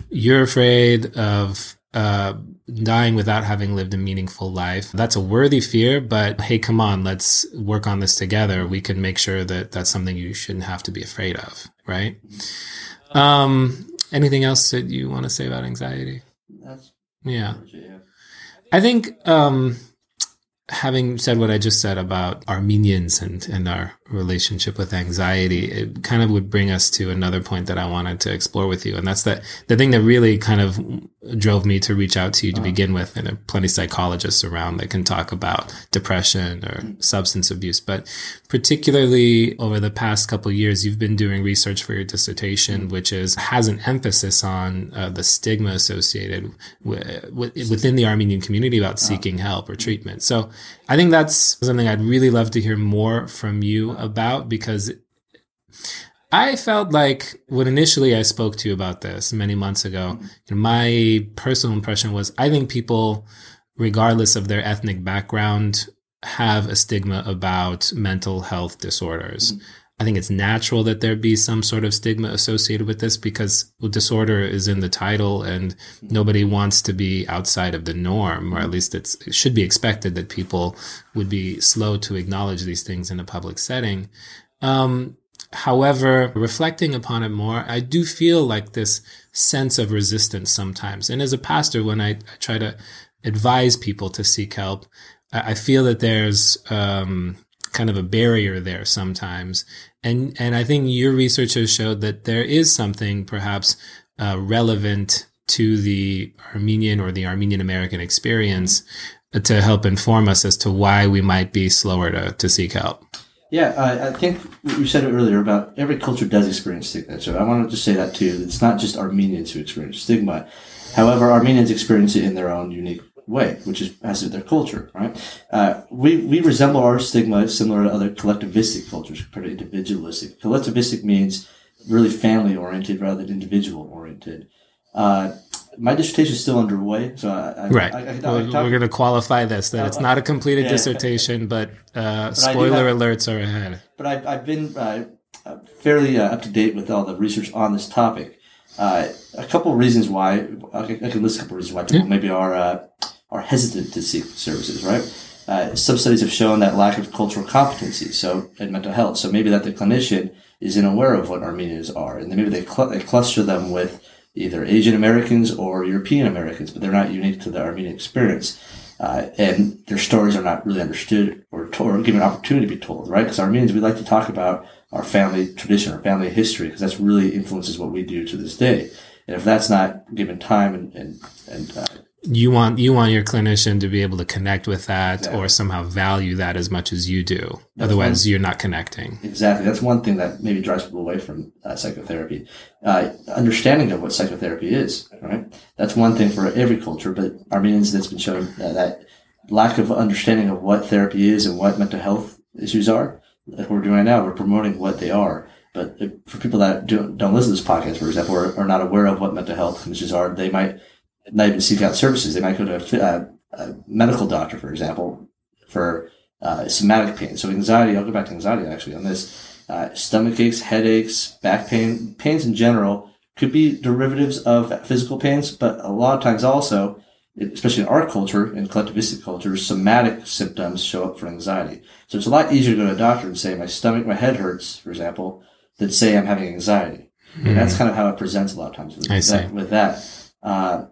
you're afraid of uh, dying without having lived a meaningful life. That's a worthy fear, but hey, come on, let's work on this together. We can make sure that that's something you shouldn't have to be afraid of, right? Um, anything else that you want to say about anxiety? That's yeah. I think, um, having said what I just said about Armenians and, and our relationship with anxiety, it kind of would bring us to another point that I wanted to explore with you. And that's that the thing that really kind of drove me to reach out to you to uh-huh. begin with. And there are plenty of psychologists around that can talk about depression or mm-hmm. substance abuse. But particularly over the past couple years, you've been doing research for your dissertation, mm-hmm. which is has an emphasis on uh, the stigma associated with, within the Armenian community about uh-huh. seeking help or treatment. So I think that's something I'd really love to hear more from you about because I felt like when initially I spoke to you about this many months ago, mm-hmm. my personal impression was I think people, regardless of their ethnic background, have a stigma about mental health disorders. Mm-hmm. I think it's natural that there be some sort of stigma associated with this because disorder is in the title and nobody wants to be outside of the norm, or at least it should be expected that people would be slow to acknowledge these things in a public setting. Um, however, reflecting upon it more, I do feel like this sense of resistance sometimes. And as a pastor, when I, I try to advise people to seek help, I, I feel that there's, um, kind of a barrier there sometimes. And, and I think your research has showed that there is something perhaps uh, relevant to the Armenian or the Armenian American experience to help inform us as to why we might be slower to, to seek help. Yeah, I think you said it earlier about every culture does experience stigma. So I want to say that too. It's not just Armenians who experience stigma. However, Armenians experience it in their own unique way, which is has to do with their culture, right? Uh, we, we resemble our stigma similar to other collectivistic cultures compared to individualistic. Collectivistic means really family oriented rather than individual oriented. Uh, my dissertation is still underway, so I, right. I, I, we're, we're going to qualify this that it's not a completed yeah, dissertation, but, uh, but spoiler have, alerts are ahead. But I've, I've been uh, fairly uh, up to date with all the research on this topic. Uh, a couple of reasons why I can list a couple of reasons why people yeah. maybe are uh, are hesitant to seek services. Right. some studies have shown that lack of cultural competency, so in mental health. So maybe that the clinician is unaware of what Armenians are, and maybe they, cl- they cluster them with either Asian Americans or European Americans, but they're not unique to the Armenian experience. Uh, and their stories are not really understood or, to- or given opportunity to be told, right? Because Armenians, we like to talk about our family tradition, our family history, because that's really influences what we do to this day. And if that's not given time and, and, and uh, you want you want your clinician to be able to connect with that exactly. or somehow value that as much as you do. That's otherwise one, you're not connecting. Exactly. That's one thing that maybe drives people away from uh, psychotherapy. Uh, understanding of what psychotherapy is right? That's one thing for every culture but armenians that's been shown uh, that lack of understanding of what therapy is and what mental health issues are like we're doing right now we're promoting what they are. But for people that do, don't listen to this podcast for example or are not aware of what mental health issues are they might not even seek out services. They might go to a, a, a medical doctor, for example, for uh, somatic pain. So anxiety, I'll go back to anxiety actually on this. Uh, stomach aches, headaches, back pain, pains in general could be derivatives of physical pains, but a lot of times also, especially in our culture, in collectivistic cultures, somatic symptoms show up for anxiety. So it's a lot easier to go to a doctor and say, my stomach, my head hurts, for example, than say I'm having anxiety. Mm-hmm. And that's kind of how it presents a lot of times with, that, with that. Uh,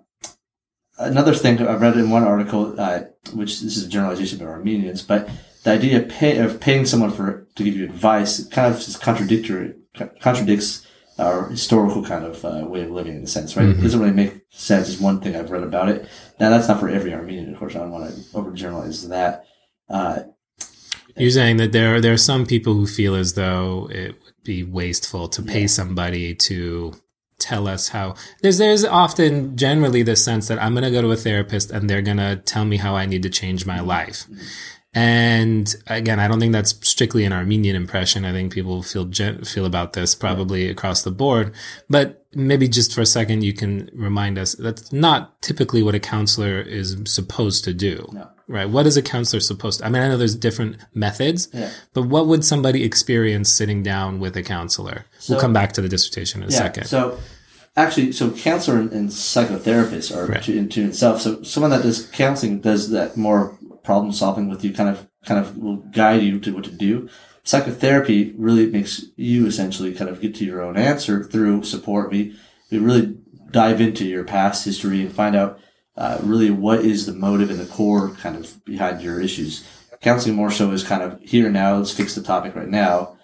another thing I read in one article, uh, which this is a generalization about Armenians, but the idea of, pay, of paying someone for to give you advice kind of is contradictory, contradicts our historical kind of uh, way of living in a sense, right? Mm-hmm. It doesn't really make sense. Is one thing I've read about it. Now that's not for every Armenian, of course. I don't want to overgeneralize that. Uh, You're saying that there are, there are some people who feel as though it would be wasteful to pay yeah. somebody to tell us how there's there's often generally the sense that I'm going to go to a therapist and they're going to tell me how I need to change my life. And again, I don't think that's strictly an Armenian impression. I think people feel feel about this probably across the board. But maybe just for a second, you can remind us that's not typically what a counselor is supposed to do. No. Right. What is a counselor supposed to? I mean, I know there's different methods, yeah. but what would somebody experience sitting down with a counselor? So, we'll come back to the dissertation in a yeah, second. So actually, so counselor and, and psychotherapists are right. to, to itself. So someone that does counseling does that more problem solving with you, kind of, kind of will guide you to what to do. Psychotherapy really makes you essentially kind of get to your own answer through support. We, we really dive into your past history and find out uh, really what is the motive and the core kind of behind your issues. Counseling more so is kind of here now, let's fix the topic right now,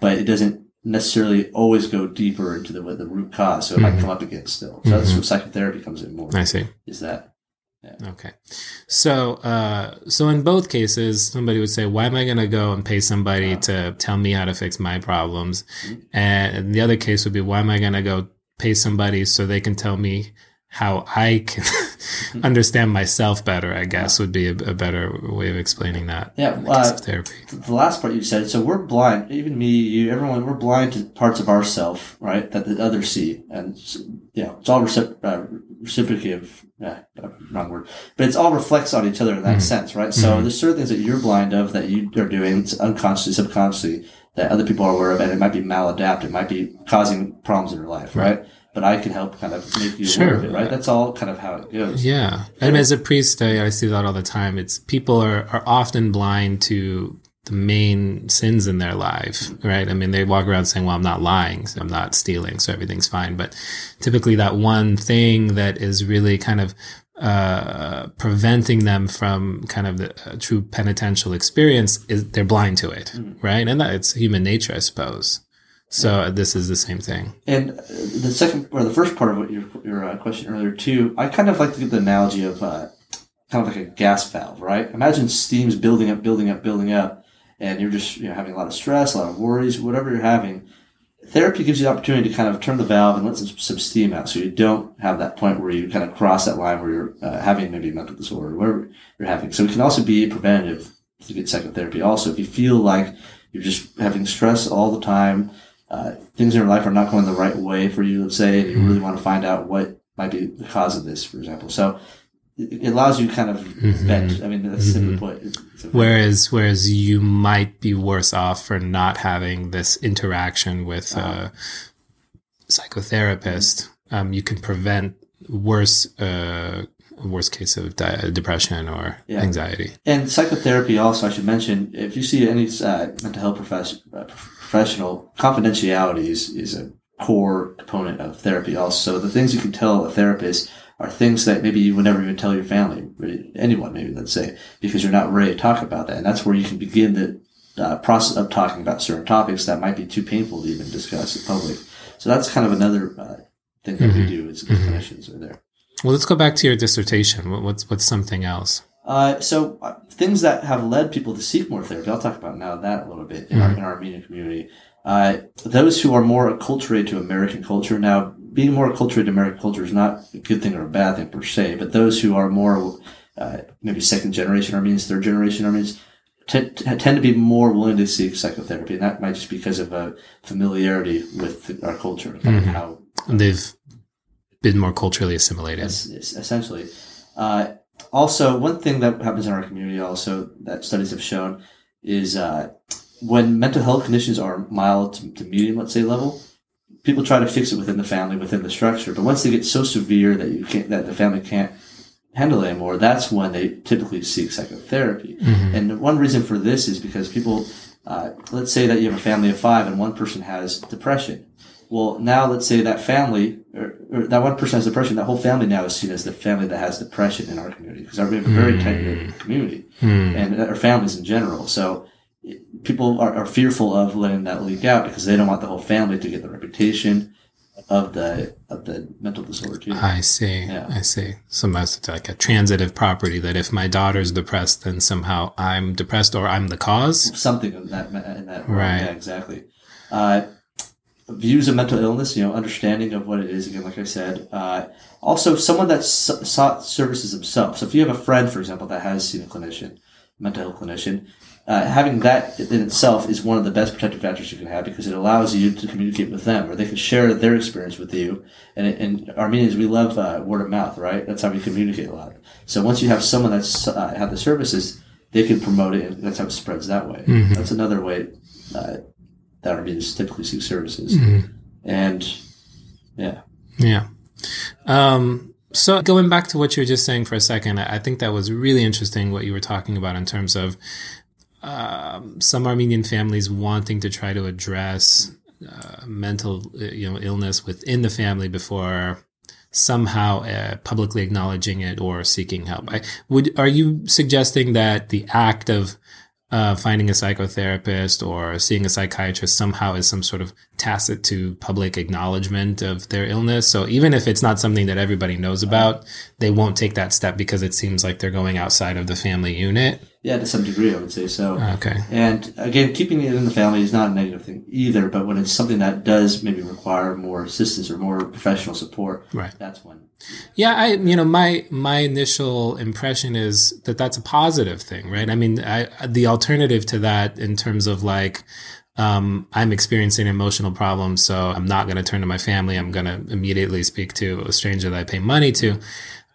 but it doesn't necessarily always go deeper into the, the root cause. So it mm-hmm. might come up again still. So mm-hmm. that's where psychotherapy comes in more. I see. Is that. Yeah. Okay. So, uh, so in both cases, somebody would say, why am I going to go and pay somebody to tell me how to fix my problems? Mm-hmm. And the other case would be, why am I going to go pay somebody so they can tell me how I can understand myself better, I guess would be a, a, better way of explaining that. Yeah, uh, therapy. The last part you said. So we're blind, even me, you, everyone. We're blind to parts of ourself, right, that the others see, and you know, it's all recip- uh, reciprocative. Yeah, wrong word, but it's all reflects on each other in that mm-hmm. sense, right? So mm-hmm. there's certain things that you're blind of that you are doing unconsciously, subconsciously that other people are aware of, and it might be maladaptive, it might be causing problems in your life, right? right? But I can help kind of make you sure. aware of it, right? That's all kind of how it goes. Yeah. And as a priest, I, I see that all the time. It's people are, are often blind to the main sins in their life, right? I mean, they walk around saying, well, I'm not lying. So I'm not stealing. So everything's fine. But typically that one thing that is really kind of, uh, preventing them from kind of the uh, true penitential experience is they're blind to it, mm. right? And that it's human nature, I suppose. So this is the same thing. And the second or the first part of what your your uh, question earlier too, I kind of like to give the analogy of uh, kind of like a gas valve, right? Imagine steam's building up, building up, building up, and you're just you know having a lot of stress, a lot of worries, whatever you're having. Therapy gives you the opportunity to kind of turn the valve and let some, some steam out, so you don't have that point where you kind of cross that line where you're uh, having maybe a mental disorder, or whatever you're having. So it can also be preventative to get psychotherapy. Also, if you feel like you're just having stress all the time uh, things in your life are not going the right way for you, let's say, and you really want to find out what might be the cause of this, for example. So it, allows you kind of mm-hmm. I mean, that's mm-hmm. simply put. whereas, whereas you might be worse off for not having this interaction with uh-huh. a psychotherapist. Mm-hmm. Um, you can prevent worse uh, worst case of di- depression or yeah. anxiety. And psychotherapy also, I should mention, if you see any uh, mental health profession, uh, professional, confidentiality is, is a core component of therapy also. So the things you can tell a therapist are things that maybe you would never even tell your family, anyone maybe, let's say, because you're not ready to talk about that. And that's where you can begin the uh, process of talking about certain topics that might be too painful to even discuss in public. So that's kind of another uh, thing that mm-hmm. we do as mm-hmm. clinicians are there. Well, let's go back to your dissertation. What's what's something else? Uh, so uh, things that have led people to seek more therapy. I'll talk about now that a little bit in, mm-hmm. our, in our Armenian community. Uh, those who are more acculturated to American culture. Now, being more acculturated to American culture is not a good thing or a bad thing per se, but those who are more uh, maybe second generation Armenians, third generation Armenians, t- tend to be more willing to seek psychotherapy, and that might just be because of a familiarity with our culture, mm-hmm. how they've been more culturally assimilated. essentially. Uh, also, one thing that happens in our community also that studies have shown is uh, when mental health conditions are mild to, to, medium, let's say level, people try to fix it within the family, within the structure. But once they get so severe that you can't, that the family can't handle it anymore, that's when they typically seek psychotherapy. Mm-hmm. And one reason for this is because people, uh, let's say that you have a family of five and one person has depression well, now let's say that family, or, or, that one person has depression, that whole family now is seen as the family that has depression in our community because we have a very mm. tight knit community mm. and our families in general. So people are, are, fearful of letting that leak out because they don't want the whole family to get the reputation of the of the mental disorder too. I see. Yeah. I see. So most like a transitive property that if my daughter's depressed, then somehow I'm depressed or I'm the cause. Something in that in that right. Yeah, exactly. Uh, views of mental illness, you know, understanding of what it is, again, like I said. Uh, also, someone that sought services themselves. So if you have a friend, for example, that has seen a clinician, mental health clinician, uh, having that in itself is one of the best protective factors you can have because it allows you to communicate with them or they can share their experience with you. And, and Armenians, we love uh, word of mouth, right? That's how we communicate a lot. So once you have someone that's uh, had the services, they can promote it and that's how it spreads that way. Mm-hmm. That's another way uh, are Armenians typically seek services. Mm-hmm. And yeah. Yeah. Um, so going back to what you were just saying for a second, I think that was really interesting what you were talking about in terms of um, some Armenian families wanting to try to address uh, mental, uh, you know, illness within the family before somehow uh, publicly acknowledging it or seeking help. I, would are you suggesting that the act of uh, finding a psychotherapist or seeing a psychiatrist somehow is some sort of tacit to public acknowledgement of their illness. So even if it's not something that everybody knows about, they won't take that step because it seems like they're going outside of the family unit. Yeah, to some degree, I would say so. Okay. And again, keeping it in the family is not a negative thing either, but when it's something that does maybe require more assistance or more professional support, right. that's when. Yeah, I, you know, my, my initial impression is that that's a positive thing, right? I mean, I, the alternative to that in terms of like, um, I'm experiencing emotional problems, so I'm not going to turn to my family. I'm going to immediately speak to a stranger that I pay money to.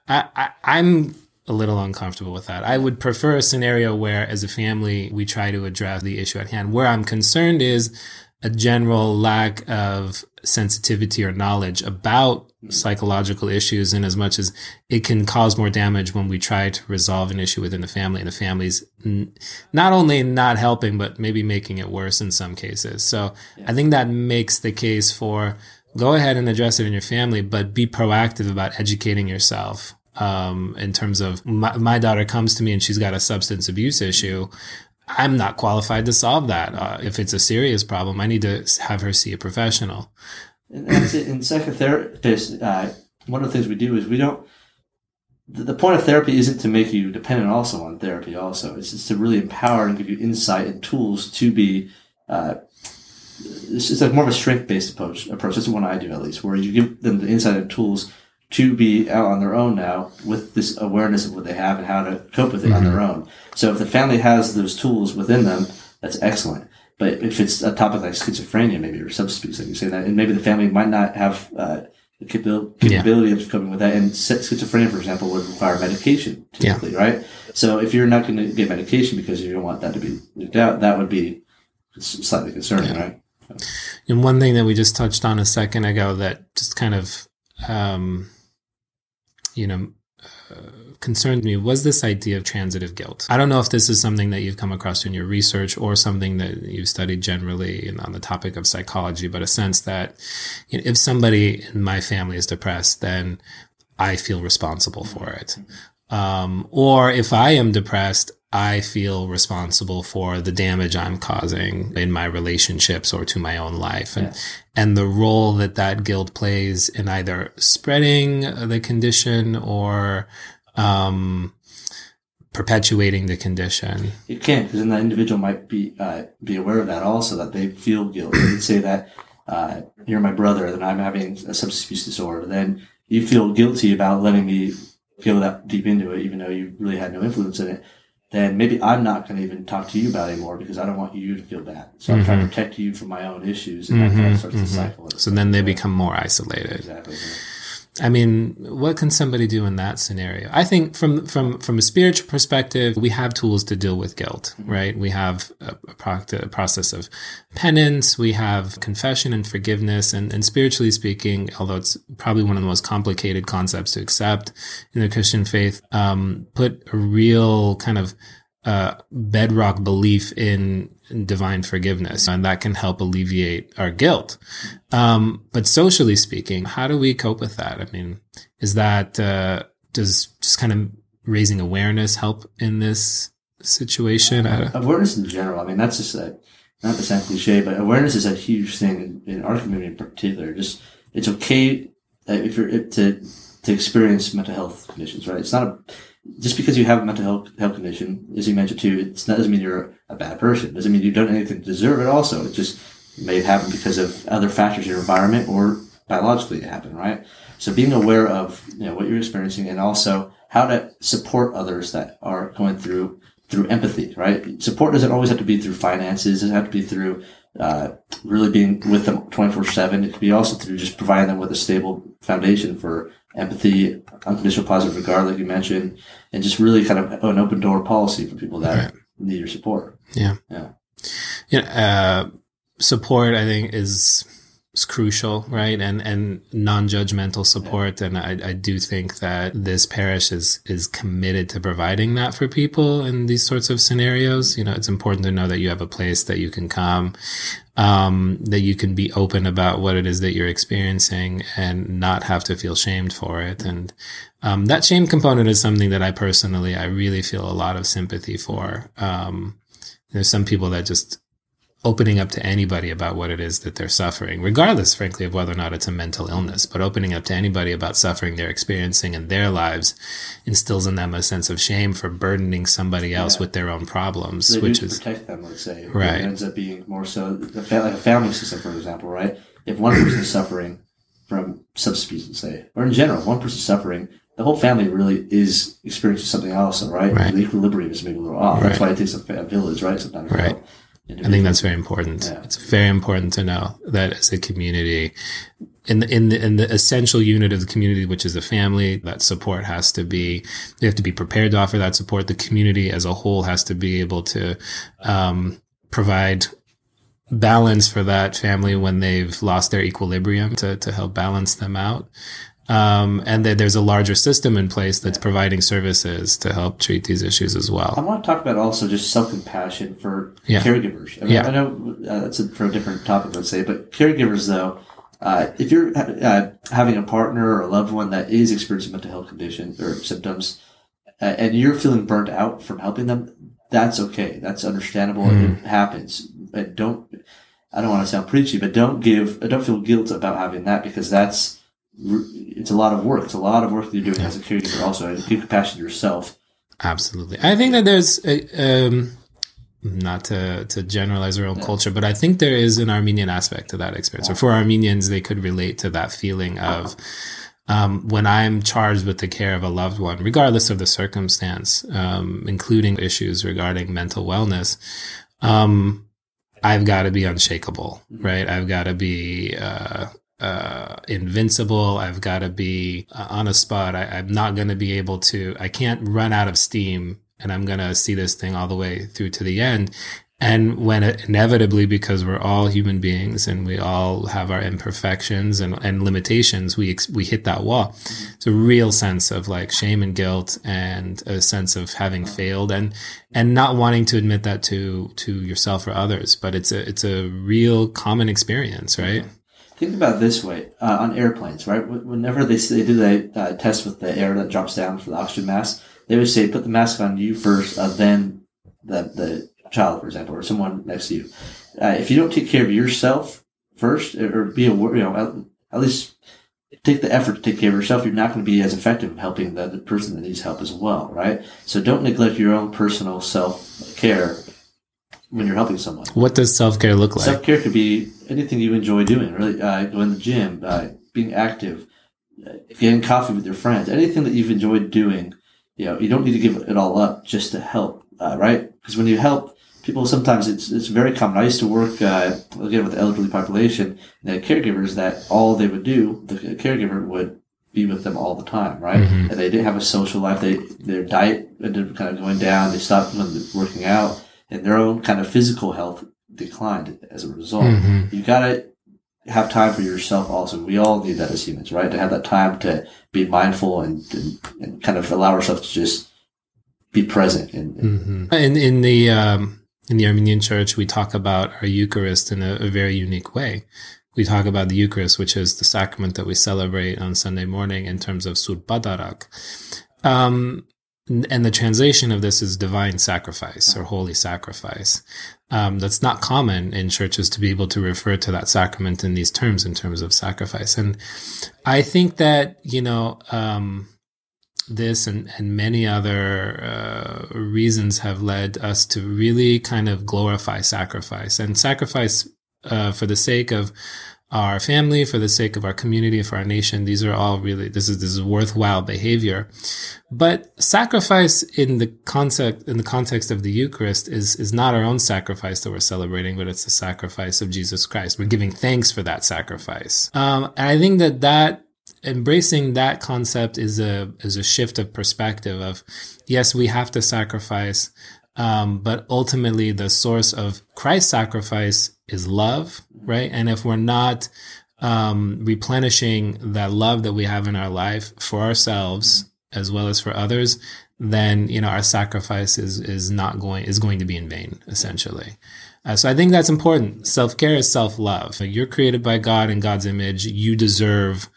I, I, I'm a little uncomfortable with that. I would prefer a scenario where, as a family, we try to address the issue at hand. Where I'm concerned is a general lack of sensitivity or knowledge about psychological issues in as much as it can cause more damage when we try to resolve an issue within the family and the family's n- not only not helping but maybe making it worse in some cases so yeah. i think that makes the case for go ahead and address it in your family but be proactive about educating yourself um, in terms of my, my, daughter comes to me and she's got a substance abuse issue i'm not qualified to solve that uh, if it's a serious problem i need to have her see a professional and. In psychotherapist, uh, one of the things we do is we don't. The, the point of therapy isn't to make you dependent also on therapy. Also, it's just to really empower and give you insight and tools to be. Uh, it's like more of a strength based approach. Approach. That's the one I do at least, where you give them the insight and tools to be out on their own now with this awareness of what they have and how to cope with it mm-hmm. on their own. So if the family has those tools within them, that's excellent. But if it's a topic like schizophrenia, maybe or substance abuse, like you say that, and maybe the family might not have uh, the capability yeah. of coping with that. And schizophrenia, for example, would require medication typically, yeah. right? So if you're not going to get medication because you don't want that to be looked out, that would be slightly concerning, yeah. right? And one thing that we just touched on a second ago that just kind of, um, you know, concerned me was this idea of transitive guilt. I don't know if this is something that you've come across in your research or something that you've studied generally on the topic of psychology, but a sense that you know, if somebody in my family is depressed, then I feel responsible for it. Um, or if I am depressed, I feel responsible for the damage I'm causing in my relationships or to my own life and, and the role that that guilt plays in either spreading the condition or, um, perpetuating the condition. You can't because then that individual might be, uh, be aware of that also, that they feel guilt. They would say that, uh, you're my brother, then I'm having a substance abuse disorder. Then you feel guilty about letting me feel that deep into it, even though you really had no influence in it then maybe I'm not going to even talk to you about it anymore because I don't want you to feel bad. So I'm trying to mm-hmm. protect you from my own issues, and mm-hmm. that kind of starts mm-hmm. the cycle. So then they become more isolated. Exactly. I mean, what can somebody do in that scenario? I think from from from a spiritual perspective, we have tools to deal with guilt, mm-hmm. right? We have a, a, process of penance, we have confession and forgiveness, and, and spiritually speaking, although it's probably one of the most complicated concepts to accept in the Christian faith, um, put a real kind of uh, bedrock belief in divine forgiveness, and that can help alleviate our guilt. Um, but socially speaking, how do we cope with that? I mean, is that uh, does just kind of raising awareness help in this situation? Uh, awareness in general. I mean, that's just a, not the same cliche, but awareness is a huge thing in, in our community in particular. Just it's okay if you're to to experience mental health conditions, right? It's not a just because you have a mental health, health condition, as you mentioned too, it doesn't mean you're a bad person. It doesn't mean you've done anything to deserve it. Also, it just may have happened because of other factors in your environment or biologically it happened, right? So being aware of you know what you're experiencing and also how to support others that are going through through empathy, right? Support doesn't always have to be through finances. It doesn't have to be through uh, really being with them 24 7. It could be also through just providing them with a stable foundation for empathy, unconditional positive regard, like you mentioned, and just really kind of an open door policy for people that right. need your support. Yeah. Yeah. Yeah. Uh, support, I think, is is crucial, right? And and non-judgmental support. Yeah. And I, I do think that this parish is is committed to providing that for people in these sorts of scenarios. You know, it's important to know that you have a place that you can come, um, that you can be open about what it is that you're experiencing and not have to feel shamed for it. And um, that shame component is something that I personally I really feel a lot of sympathy for. Um, there's some people that just opening up to anybody about what it is that they're suffering, regardless, frankly, of whether or not it's a mental illness, but opening up to anybody about suffering they're experiencing in their lives instills in them a sense of shame for burdening somebody else yeah. with their own problems, so which is protect them, let's say. Right. It ends up being more so like a family system, for example, right? If one person is suffering from substance say, or in general, one person suffering, the whole family really is experiencing something else, right? right. The equilibrium is maybe a little off. Right. That's why it takes a, a village, right? Sometimes. Right. I think that's very important. Yeah. It's very important to know that as a community, in the, in the, in the essential unit of the community, which is the family, that support has to be, they have to be prepared to offer that support. The community as a whole has to be able to, um, provide balance for that family when they've lost their equilibrium to, to help balance them out. Um, and that there's a larger system in place that's providing services to help treat these issues as well. I want to talk about also just self compassion for Yeah. caregivers. I, mean, Yeah. I know uh, that's a, for a different topic, let's say, but caregivers, though, uh, if you're uh, having a partner or a loved one that is experiencing mental health conditions or symptoms, uh, and you're feeling burnt out from helping them, that's okay. That's understandable. Mhm. It happens. But don't. I don't want to sound preachy, but don't give. Don't feel guilt about having that because that's. It's a lot of work. It's a lot of work that you're doing as a caregiver. Also, and give compassion yourself. Absolutely. I think that there's, a, um, not to, to generalize our own culture, but I think there is an Armenian aspect to that experience. Or for Armenians, they could relate to that feeling of um, when I'm charged with the care of a loved one, regardless of the circumstance, um, including issues regarding mental wellness. Um, I've got to be unshakable, right? I've got to be uh, uh, invincible. I've got to be uh, on a spot. I, I'm not going to be able to. I can't run out of steam, and I'm going to see this thing all the way through to the end. And when it, inevitably, because we're all human beings and we all have our imperfections and, and limitations, we ex- we hit that wall. It's a real sense of like shame and guilt, and a sense of having failed, and and not wanting to admit that to to yourself or others. But it's a it's a real common experience, right? Think about it this way uh, on airplanes, right? Whenever they, they do the uh, test with the air that drops down for the oxygen mask, they would say put the mask on you first, uh, then the the child, for example, or someone next to you. Uh, if you don't take care of yourself first, or be aware, you know, at, at least take the effort to take care of yourself, you're not going to be as effective in helping the, the person that needs help as well, right? So don't neglect your own personal self care when you're helping someone. What does self care look like? Self care could be anything you enjoy doing. Really, uh, going to the gym, uh, being active, uh, getting coffee with your friends, anything that you've enjoyed doing. You know, you don't need to give it all up just to help, uh, right? Because when you help people, sometimes it's it's very common. I used to work uh, again with the elderly population, and the caregivers that all they would do, the caregiver would be with them all the time, right? Mhm. And they didn't have a social life. They their diet ended up kind of going down. They stopped working out, and their own kind of physical health declined as a result. Mhm. You gotta have time for yourself. Also, we all need that as humans, right? To have that time to be mindful and and, and kind of allow ourselves to just be present. And, Mhm. In in the um, in the Armenian Church, we talk about our Eucharist in a, a very unique way. We talk about the Eucharist, which is the sacrament that we celebrate on Sunday morning in terms of Surp Badarak. Um, and the translation of this is divine sacrifice or holy sacrifice. Um, that's not common in churches to be able to refer to that sacrament in these terms, in terms of sacrifice. And I think that, you know, um, this and, and many other uh, reasons have led us to really kind of glorify sacrifice and sacrifice uh, for the sake of our family, for the sake of our community, for our nation. These are all really this is this is worthwhile behavior. But sacrifice in the concept in the context of the Eucharist is is not our own sacrifice that we're celebrating, but it's the sacrifice of Jesus Christ. We're giving thanks for that sacrifice, um, and I think that that embracing that concept is a is a shift of perspective. Of yes, we have to sacrifice, um, but ultimately the source of Christ's sacrifice is love, right? And if we're not um, replenishing that love that we have in our life for ourselves as well as for others, then you know our sacrifice is is not going is going to be in vain, essentially. Uh, so I think that's important. Self care is self love. Like You're created by God in God's image. You deserve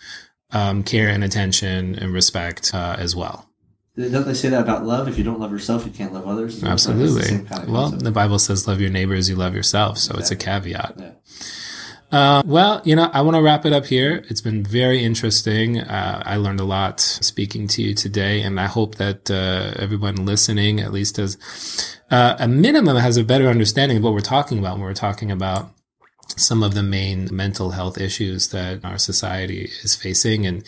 um, care and attention and respect uh, as well. Don't they say that about love? If you don't love yourself, you can't love others. Absolutely. kind of well, concept. the Bible says, "Love your neighbor as you love yourself," so it's a caveat. Yeah. Uh, well, you know, I want to wrap it up here. It's been very interesting. Uh, I learned a lot speaking to you today, and I hope that uh, everyone listening, at least as uh, a minimum, has a better understanding of what we're talking about when we're talking about some of the main mental health issues that our society is facing, and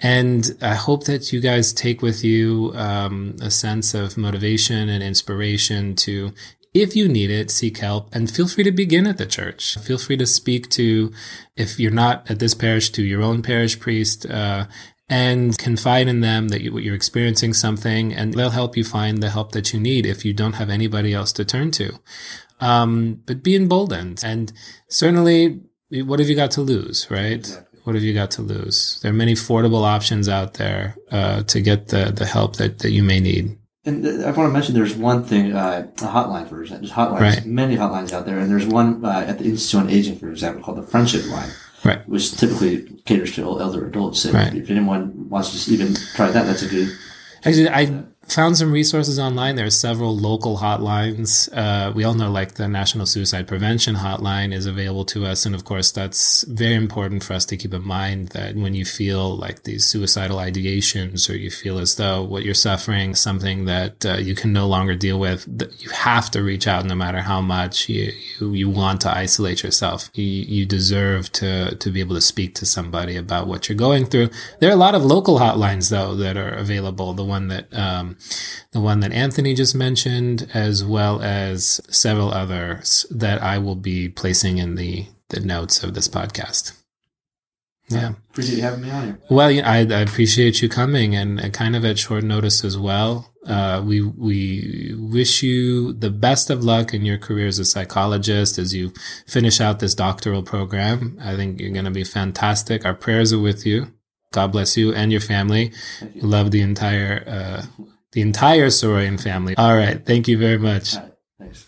and I hope that you guys take with you um, a sense of motivation and inspiration to if you need it, seek help and feel free to begin at the church. Feel free to speak to, if you're not at this parish, to your own parish priest, uh, and confide in them that you, you're experiencing something and they'll help you find the help that you need if you don't have anybody else to turn to. Um, but be emboldened and certainly what have you got to lose, right? What have you got to lose? There are many affordable options out there uh, to get the, the help that, that you may need. And I want to mention there's one thing, uh, a hotline for example. There's hotlines, right. many hotlines out there, and there's one uh, at the Institute on Aging, for example, called the Friendship Line, right. which typically caters to elder adults. So right. if anyone wants to even try that, that's a good. Actually, I found some resources online. There are several local hotlines. Uh, we all know like the National Suicide Prevention Hotline is available to us. And of course, that's very important for us to keep in mind that when you feel like these suicidal ideations or you feel as though what you're suffering something that uh, you can no longer deal with, you have to reach out no matter how much you, you, you want to isolate yourself. You, you deserve to, to be able to speak to somebody about what you're going through. There are a lot of local hotlines though that are available. The one that, um, the one that Anthony just mentioned, as well as several others that I will be placing in the, the notes of this podcast. Yeah. Appreciate you having me on here. Well, I, I appreciate you coming and, and, kind of at short notice as well. Uh, we, we wish you the best of luck in your career as a psychologist as you finish out this doctoral program. I think you're going to be fantastic. Our prayers are with you. God bless you and your family. You. Love the entire, uh, the entire Saroyan family. All right. Thank you very much. Thanks.